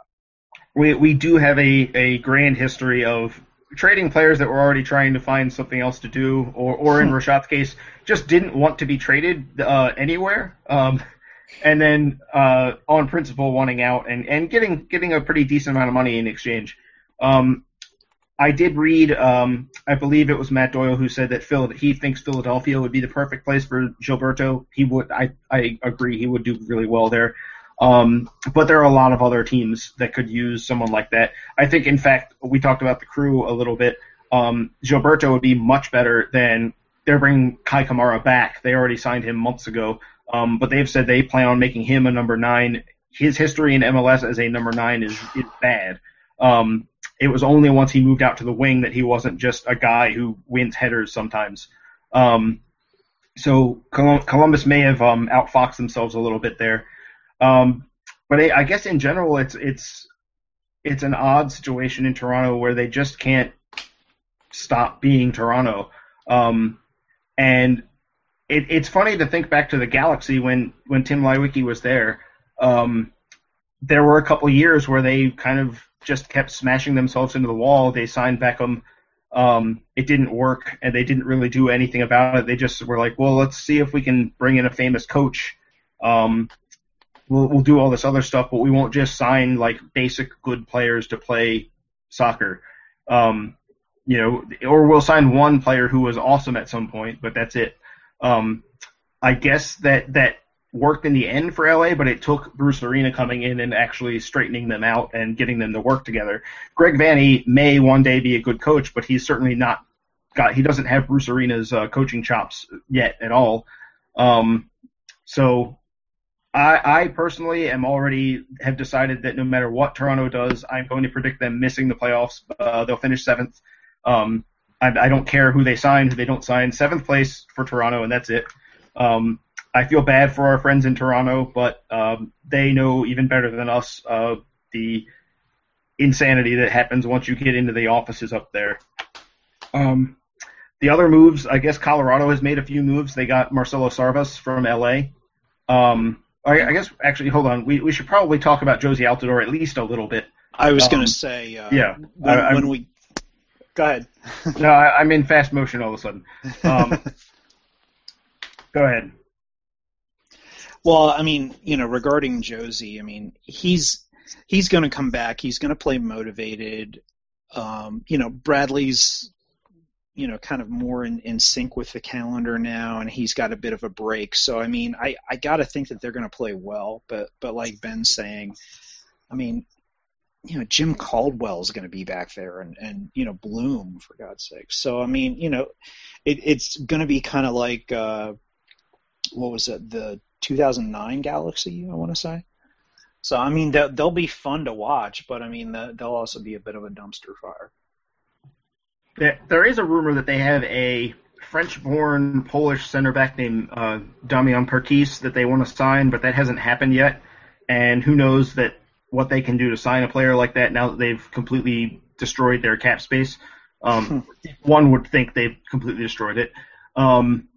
we we do have a, a grand history of trading players that were already trying to find something else to do, or or in Rochat's case, just didn't want to be traded uh, anywhere. Um, and then uh, on principle wanting out and, and getting getting a pretty decent amount of money in exchange. Um, I did read, um, I believe it was Matt Doyle who said that Phil he thinks Philadelphia would be the perfect place for Gilberto. He would, I I agree, he would do really well there. Um, but there are a lot of other teams that could use someone like that. I think, in fact, we talked about the crew a little bit. Um, Gilberto would be much better than they're bringing Kei Kamara back. They already signed him months ago, um, but they've said they plan on making him a number nine. His history in MLS as a number nine is is bad. Um, it was only once he moved out to the wing that he wasn't just a guy who wins headers sometimes. Um, so Colum- Columbus may have um, outfoxed themselves a little bit there. Um, but I, I guess in general, it's it's it's an odd situation in Toronto where they just can't stop being Toronto. Um, and it, it's funny to think back to the Galaxy when when Tim Leiweke was there. Um, there were a couple years where they kind of just kept smashing themselves into the wall. They signed Beckham. Um, it didn't work, and they didn't really do anything about it. They just were like, well, let's see if we can bring in a famous coach. Um, we'll we'll do all this other stuff, but we won't just sign like basic good players to play soccer. Um, you know, or we'll sign one player who was awesome at some point, but that's it. Um, I guess that that worked in the end for LA, but it took Bruce Arena coming in and actually straightening them out and getting them to work together. Greg Vanney may one day be a good coach, but he's certainly not got. He doesn't have Bruce Arena's uh, coaching chops yet at all. Um, so I, I personally am already have decided that no matter what Toronto does, I'm going to predict them missing the playoffs. Uh, they'll finish seventh. Um, I, I don't care who they sign, who they don't sign. Seventh place for Toronto, and that's it. Um, I feel bad for our friends in Toronto, but um, they know even better than us uh, the insanity that happens once you get into the offices up there. Um, the other moves, I guess Colorado has made a few moves. They got Marcelo Sarvas from LA. Um, I, I guess actually, hold on. We we should probably talk about Jozy Altidore at least a little bit. I was Um, going to say, uh, yeah, when, I- when we go ahead. No, I, I'm in fast motion all of a sudden. Um, go ahead. Well, I mean, you know, regarding Jozy, I mean, he's he's going to come back. He's going to play motivated. Um, you know, Bradley's you know kind of more in, in sync with the calendar now, and he's got a bit of a break. So, I mean, I I got to think that they're to play well. But but like Ben's saying, I mean, you know, Jim Caldwell's to be back there, and and you know, Bloom for God's sake. So, I mean, you know, it, it's to be kind of like. Uh, what was it the 2009 Galaxy I want to say. So I mean they'll, they'll be fun to watch, but I mean they'll also be a bit of a dumpster fire. There is a rumor that they have a French-born Polish center back named uh, Damien Perquis that they want to sign, but that hasn't happened yet. And who knows that what they can do to sign a player like that now that they've completely destroyed their cap space. Um, one would think they've completely destroyed it. Um,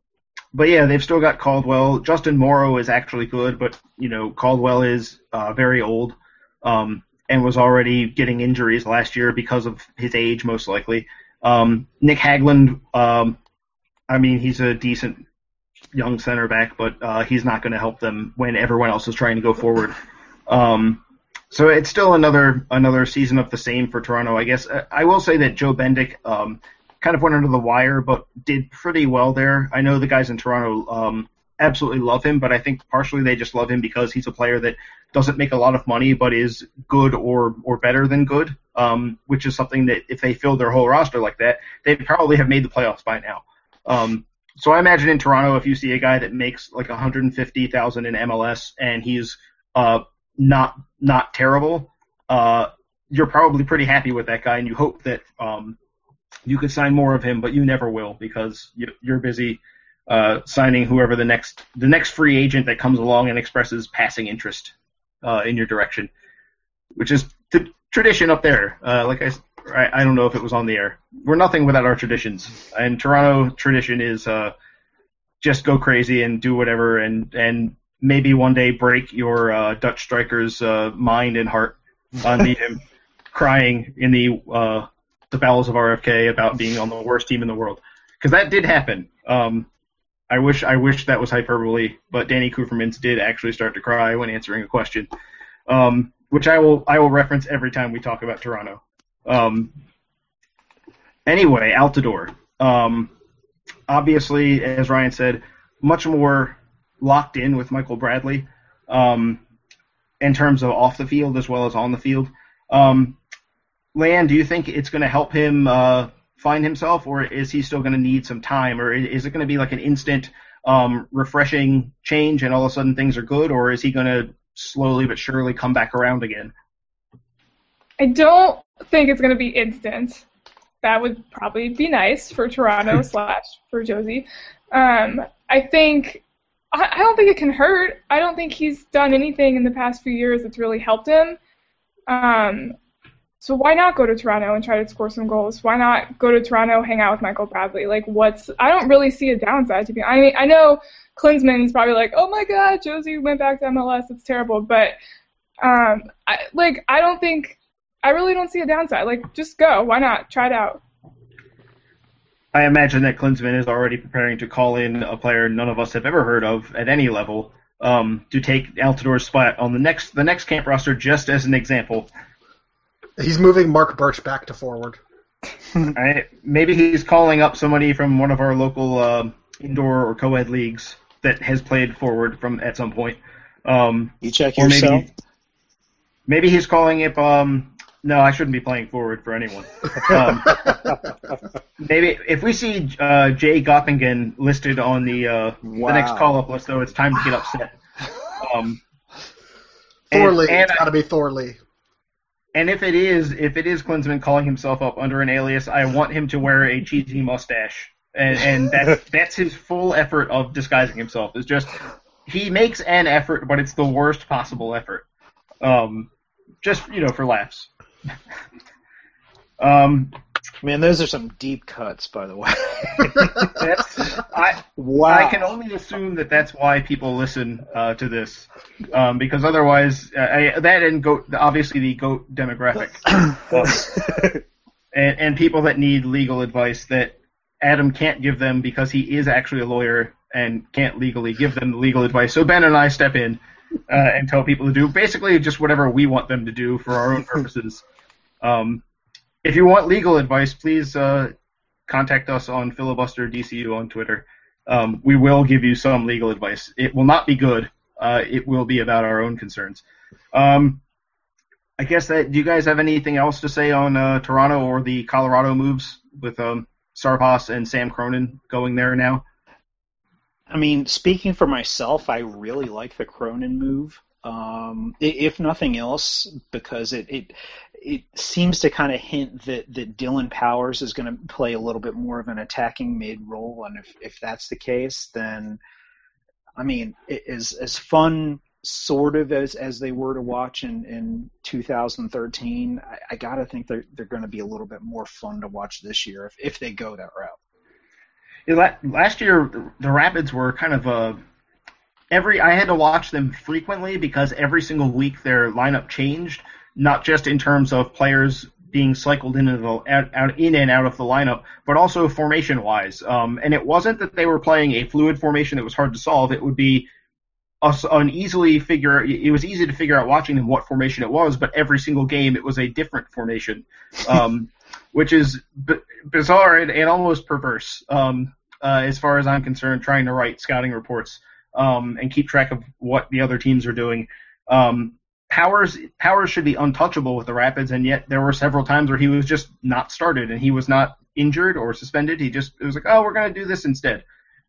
but yeah, they've still got Caldwell. Justin Morrow is actually good, but you know Caldwell is uh, very old um, and was already getting injuries last year because of his age, most likely. Um, Nick Hagglund, um, I mean, he's a decent young center back, but uh, he's not going to help them when everyone else is trying to go forward. Um, so it's still another another season of the same for Toronto, I guess. Uh, I will say that Joe Bendik um, kind of went under the wire, but did pretty well there. I know the guys in Toronto um, absolutely love him, but I think partially they just love him because he's a player that doesn't make a lot of money, but is good or or better than good. Um, which is something that if they filled their whole roster like that, they'd probably have made the playoffs by now. Um, so I imagine in Toronto, if you see a guy that makes like 150,000 in MLS and he's uh, not not terrible, uh, you're probably pretty happy with that guy, and you hope that um, you could sign more of him, but you never will because you're busy uh, signing whoever the next the next free agent that comes along and expresses passing interest uh, in your direction, which is the tradition up there. Uh, like I, I don't know if it was on the air. We're nothing without our traditions, and Toronto tradition is uh, just go crazy and do whatever, and and maybe one day break your uh, Dutch striker's uh, mind and heart on him crying in the uh, the bowels of RFK about being on the worst team in the world because that did happen. Um, I wish I wish that was hyperbole, but Danny Koevermans did actually start to cry when answering a question, um, which I will I will reference every time we talk about Toronto. Um, anyway, Altidore. Um, obviously, as Ryan said, much more locked in with Michael Bradley um, in terms of off the field as well as on the field. Um, Lan, do you think it's going to help him uh, find himself, or is he still going to need some time, or is it going to be like an instant, um, refreshing change, and all of a sudden things are good, or is he going to slowly but surely come back around again? I don't think it's going to be instant. That would probably be nice for Toronto slash for Jozy. Um, I think I, I don't think it can hurt. I don't think he's done anything in the past few years that's really helped him. Um, so why not go to Toronto and try to score some goals? Why not go to Toronto, hang out with Michael Bradley? Like, what's? I don't really see a downside to be. I mean, I know Klinsmann is probably like, oh my God, Jozy went back to MLS. It's terrible, but um, I, like, I don't think. I really don't see a downside. Like, just go. Why not? Try it out. I imagine that Klinsmann is already preparing to call in a player none of us have ever heard of at any level um, to take Altidore's spot on the next the next camp roster, just as an example. He's moving Marc Burch back to forward. I, maybe he's calling up somebody from one of our local uh, indoor or co-ed leagues that has played forward from at some point. Um, you check yourself. Maybe, maybe he's calling up. um, no, I shouldn't be playing forward for anyone. Um, maybe if we see uh, Jay Gottingen listed on the uh, wow. the next call up list, though, it's time to get upset. Um, Thorley, and, and it's got to be Thorley. And if it is, if it is Klinsmann calling himself up under an alias, I want him to wear a cheesy mustache, and, and that's that's his full effort of disguising himself. Is just he makes an effort, but it's the worst possible effort. Um, just you know, for laughs. um, Man, those are some deep cuts, by the way. I, wow. I can only assume that that's why people listen uh, to this, um, because otherwise, uh, I, that and goat, obviously the goat demographic, and, and people that need legal advice that Adam can't give them because he is actually a lawyer and can't legally give them the legal advice. So Ben and I step in uh, and tell people to do basically just whatever we want them to do for our own purposes. Um, if you want legal advice, please uh, contact us on filibuster DCU on Twitter. Um, we will give you some legal advice. It will not be good. Uh, it will be about our own concerns. Um, I guess that. Do you guys have anything else to say on uh, Toronto or the Colorado moves with um, Sarvas and Sam Cronin going there now? I mean, speaking for myself, I really like the Cronin move. Um, if nothing else, because it it, it seems to kind of hint that, that Dillon Powers is going to play a little bit more of an attacking mid role, and if if that's the case, then I mean, is as fun sort of as as they were to watch in in 2013. I, I got to think they're they're going to be a little bit more fun to watch this year if if they go that route. last year, the Rapids were kind of a every. I had to watch them frequently because every single week their lineup changed, not just in terms of players being cycled into the out, out in and out of the lineup, but also formation wise. Um, and it wasn't that they were playing a fluid formation that was hard to solve. It would be an easily figure. It was easy to figure out watching them what formation it was, but every single game it was a different formation, um, which is b- bizarre and, and, almost perverse um, uh, as far as I'm concerned. Trying to write scouting reports um, and keep track of what the other teams are doing. Um, Powers Powers should be untouchable with the Rapids, and yet there were several times where he was just not started and he was not injured or suspended. He just it was like, oh, we're going to do this instead.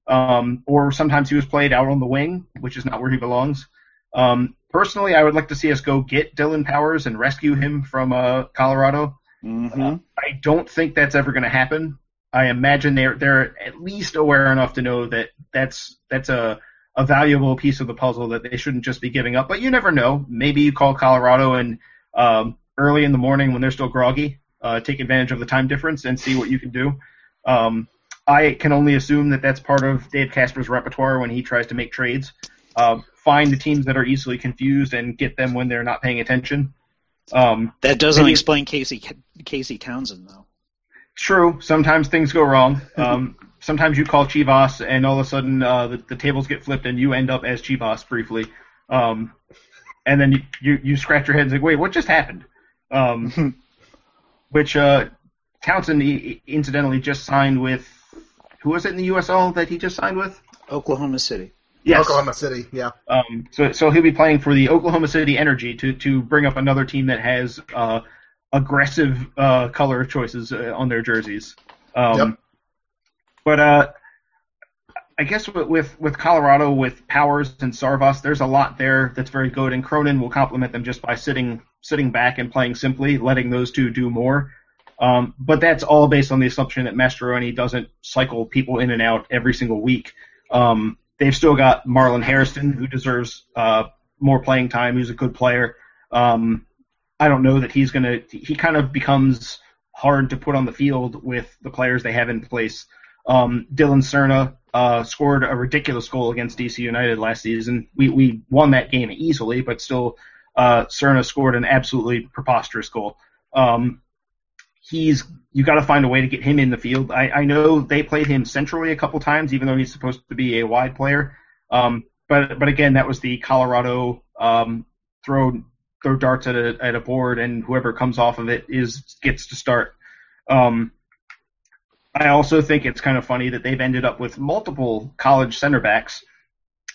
Um, or sometimes he was played out on the wing, which is not where he belongs. Um, personally, I would like to see us go get Dillon Powers and rescue him from uh, Colorado. Mm-hmm. Uh, I don't think that's ever going to happen. I imagine they're they're at least aware enough to know that that's that's a a valuable piece of the puzzle that they shouldn't just be giving up. But you never know. Maybe you call Colorado and um, early in the morning when they're still groggy, uh, take advantage of the time difference and see what you can do. Um, I can only assume that that's part of Dave Kasper's repertoire when he tries to make trades. Uh, find the teams that are easily confused and get them when they're not paying attention. Um, that doesn't explain Casey Casey Townsend though. True. Sometimes things go wrong. Um, sometimes you call Chivas and all of a sudden uh, the, the, tables get flipped and you end up as Chivas briefly. Um, and then you, you, you, scratch your head and say, wait, what just happened? Um, which uh, Townsend incidentally just signed with who was it in the USL that he just signed with? Oklahoma City. Yes. Oklahoma City, yeah. Um, so so he'll be playing for the Oklahoma City Energy to to bring up another team that has uh, aggressive uh, color choices uh, on their jerseys. Um, yep. But uh, I guess with with Colorado with Powers and Sarvas, there's a lot there that's very good, and Cronin will complement them just by sitting sitting back and playing simply, letting those two do more. Um, but that's all based on the assumption that Mastroeni doesn't cycle people in and out every single week. Um, they've still got Marlon Hairston, who deserves uh, more playing time. He's a good player. Um, I don't know that he's to. He kind of becomes hard to put on the field with the players they have in place. Um, Dillon Serna uh, scored a ridiculous goal against DC United last season. We we won that game easily, but still, uh, Serna scored an absolutely preposterous goal. Um, he's you got to find a way to get him in the field. I, I know they played him centrally a couple times, even though he's supposed to be a wide player. Um, but but again, that was the Colorado um, throw throw darts at a at a board, and whoever comes off of it is gets to start. Um, I also think it's kind of funny that they've ended up with multiple college center backs,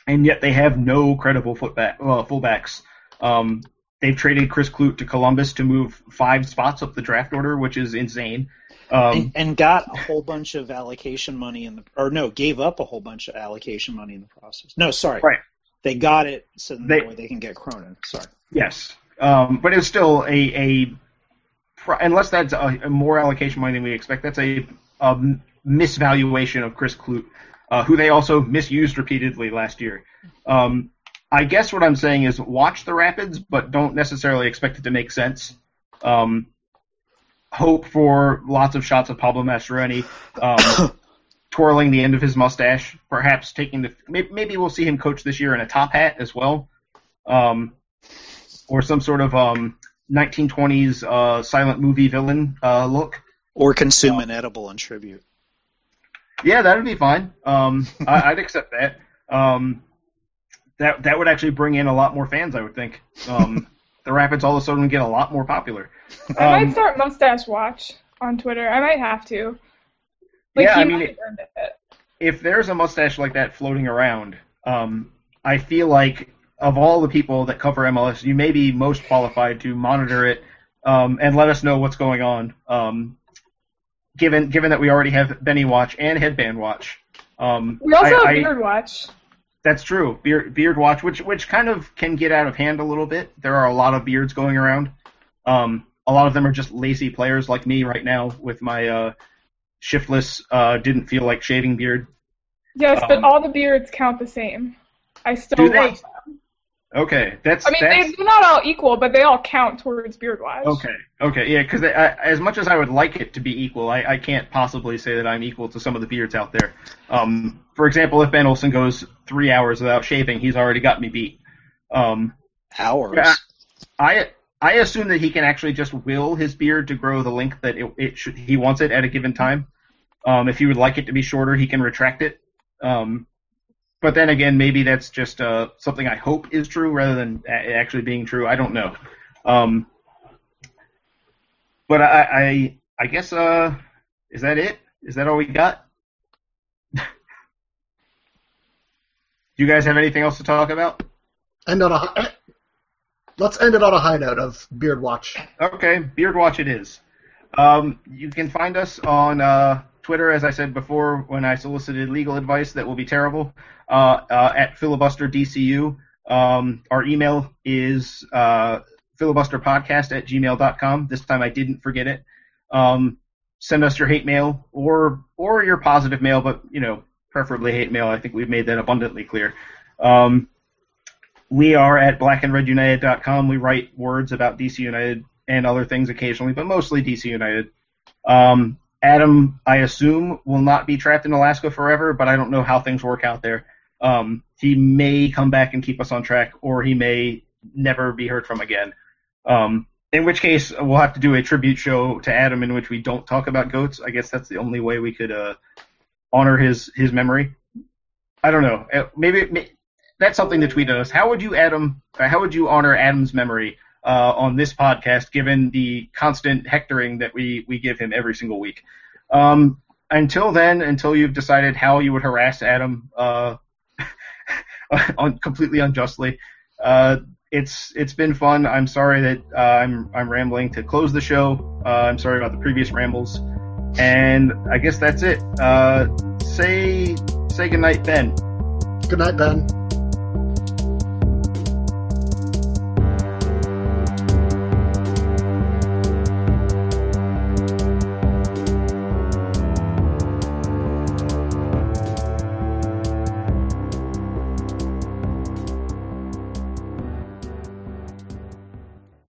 and yet they have no credible footback, well, fullbacks. Um, They've traded Chris Klute to Columbus to move five spots up the draft order, which is insane. Um, and, and, got a whole bunch of allocation money in the, or no, gave up a whole bunch of allocation money in the process. No, sorry, right. They got it so they, that way they can get Cronin. Sorry. Yes, um, but it's still a, a unless that's a, a, more allocation money than we expect. That's a, misvaluation of Chris Klute, uh, who they also misused repeatedly last year. Um, I guess what I'm saying is watch the Rapids, but don't necessarily expect it to make sense. Um, hope for lots of shots of Pablo Mastroeni um, twirling the end of his mustache, perhaps taking the maybe we'll see him coach this year in a top hat as well, um, or some sort of um, 1920s uh, silent movie villain uh, look, or consume an edible in tribute. Yeah, that would be fine. Um, I, would accept that. Um, that that would actually bring in a lot more fans, I would think. Um, the Rapids all of a sudden get a lot more popular. I might um, start Mustache Watch on Twitter. I might have to. Like, yeah, I mean, it, if there's a mustache like that floating around, um, I feel like of all the people that cover MLS, you may be most qualified to monitor it um, and let us know what's going on. Um, given given that we already have Benny Watch and Headband Watch, Um, We also I- have I- Beard Watch. That's true. Beard, beard watch, which which kind of can get out of hand a little bit. There are a lot of beards going around. Um, a lot of them are just lazy players like me right now with my uh, shiftless, uh, didn't feel like shaving beard. Yes, but Um, all the beards count the same. I still Do they? them. Okay, that's I mean, that's they, they're not all equal, but they all count towards beard wise. okay. Okay, yeah, because as much as I would like it to be equal, I, I can't possibly say that I'm equal to some of the beards out there. Um, for example, if Ben Olsen goes three hours without shaving, he's already got me beat. Um, Hours. Yeah. I I assume that he can actually just will his beard to grow the length that it, it should, he wants it at a given time. Um, if he would like it to be shorter, he can retract it. Um, but then again, maybe that's just uh, something I hope is true rather than actually being true. I don't know. Um, but I, I I guess uh, is that it? Is that all we got? Do you guys have anything else to talk about? End on a let's end it on a high note of Beard Watch. Okay, Beard Watch it is. Um, you can find us on uh, Twitter, as I said before, when I solicited legal advice that will be terrible, uh, uh, at filibusterdcu. Um, our email is uh, filibusterpodcast at gmail.com. This time I didn't forget it. Um, send us your hate mail or or your positive mail, but you know, preferably hate mail. I think we've made that abundantly clear. Um, we are at blackandredunited.com. We write words about DC United and other things occasionally, but mostly DC United. Um, Adam, I assume, will not be trapped in Alaska forever, but I don't know how things work out there. Um, he may come back and keep us on track, or he may never be heard from again. Um, in which case, we'll have to do a tribute show to Adam in which we don't talk about goats. I guess that's the only way we could uh, honor his his memory. I don't know. Uh, Maybe, that's something to tweet at us. How would you, Adam? uh, How would you honor Adam's memory uh, on this podcast, given the constant hectoring that we we give him every single week? Um, until then, until you've decided how you would harass Adam uh, on completely unjustly, uh, it's it's been fun. I'm sorry that uh, I'm I'm rambling to close the show. Uh, I'm sorry about the previous rambles, and I guess that's it. Uh, say say goodnight, Ben. Good night, Ben.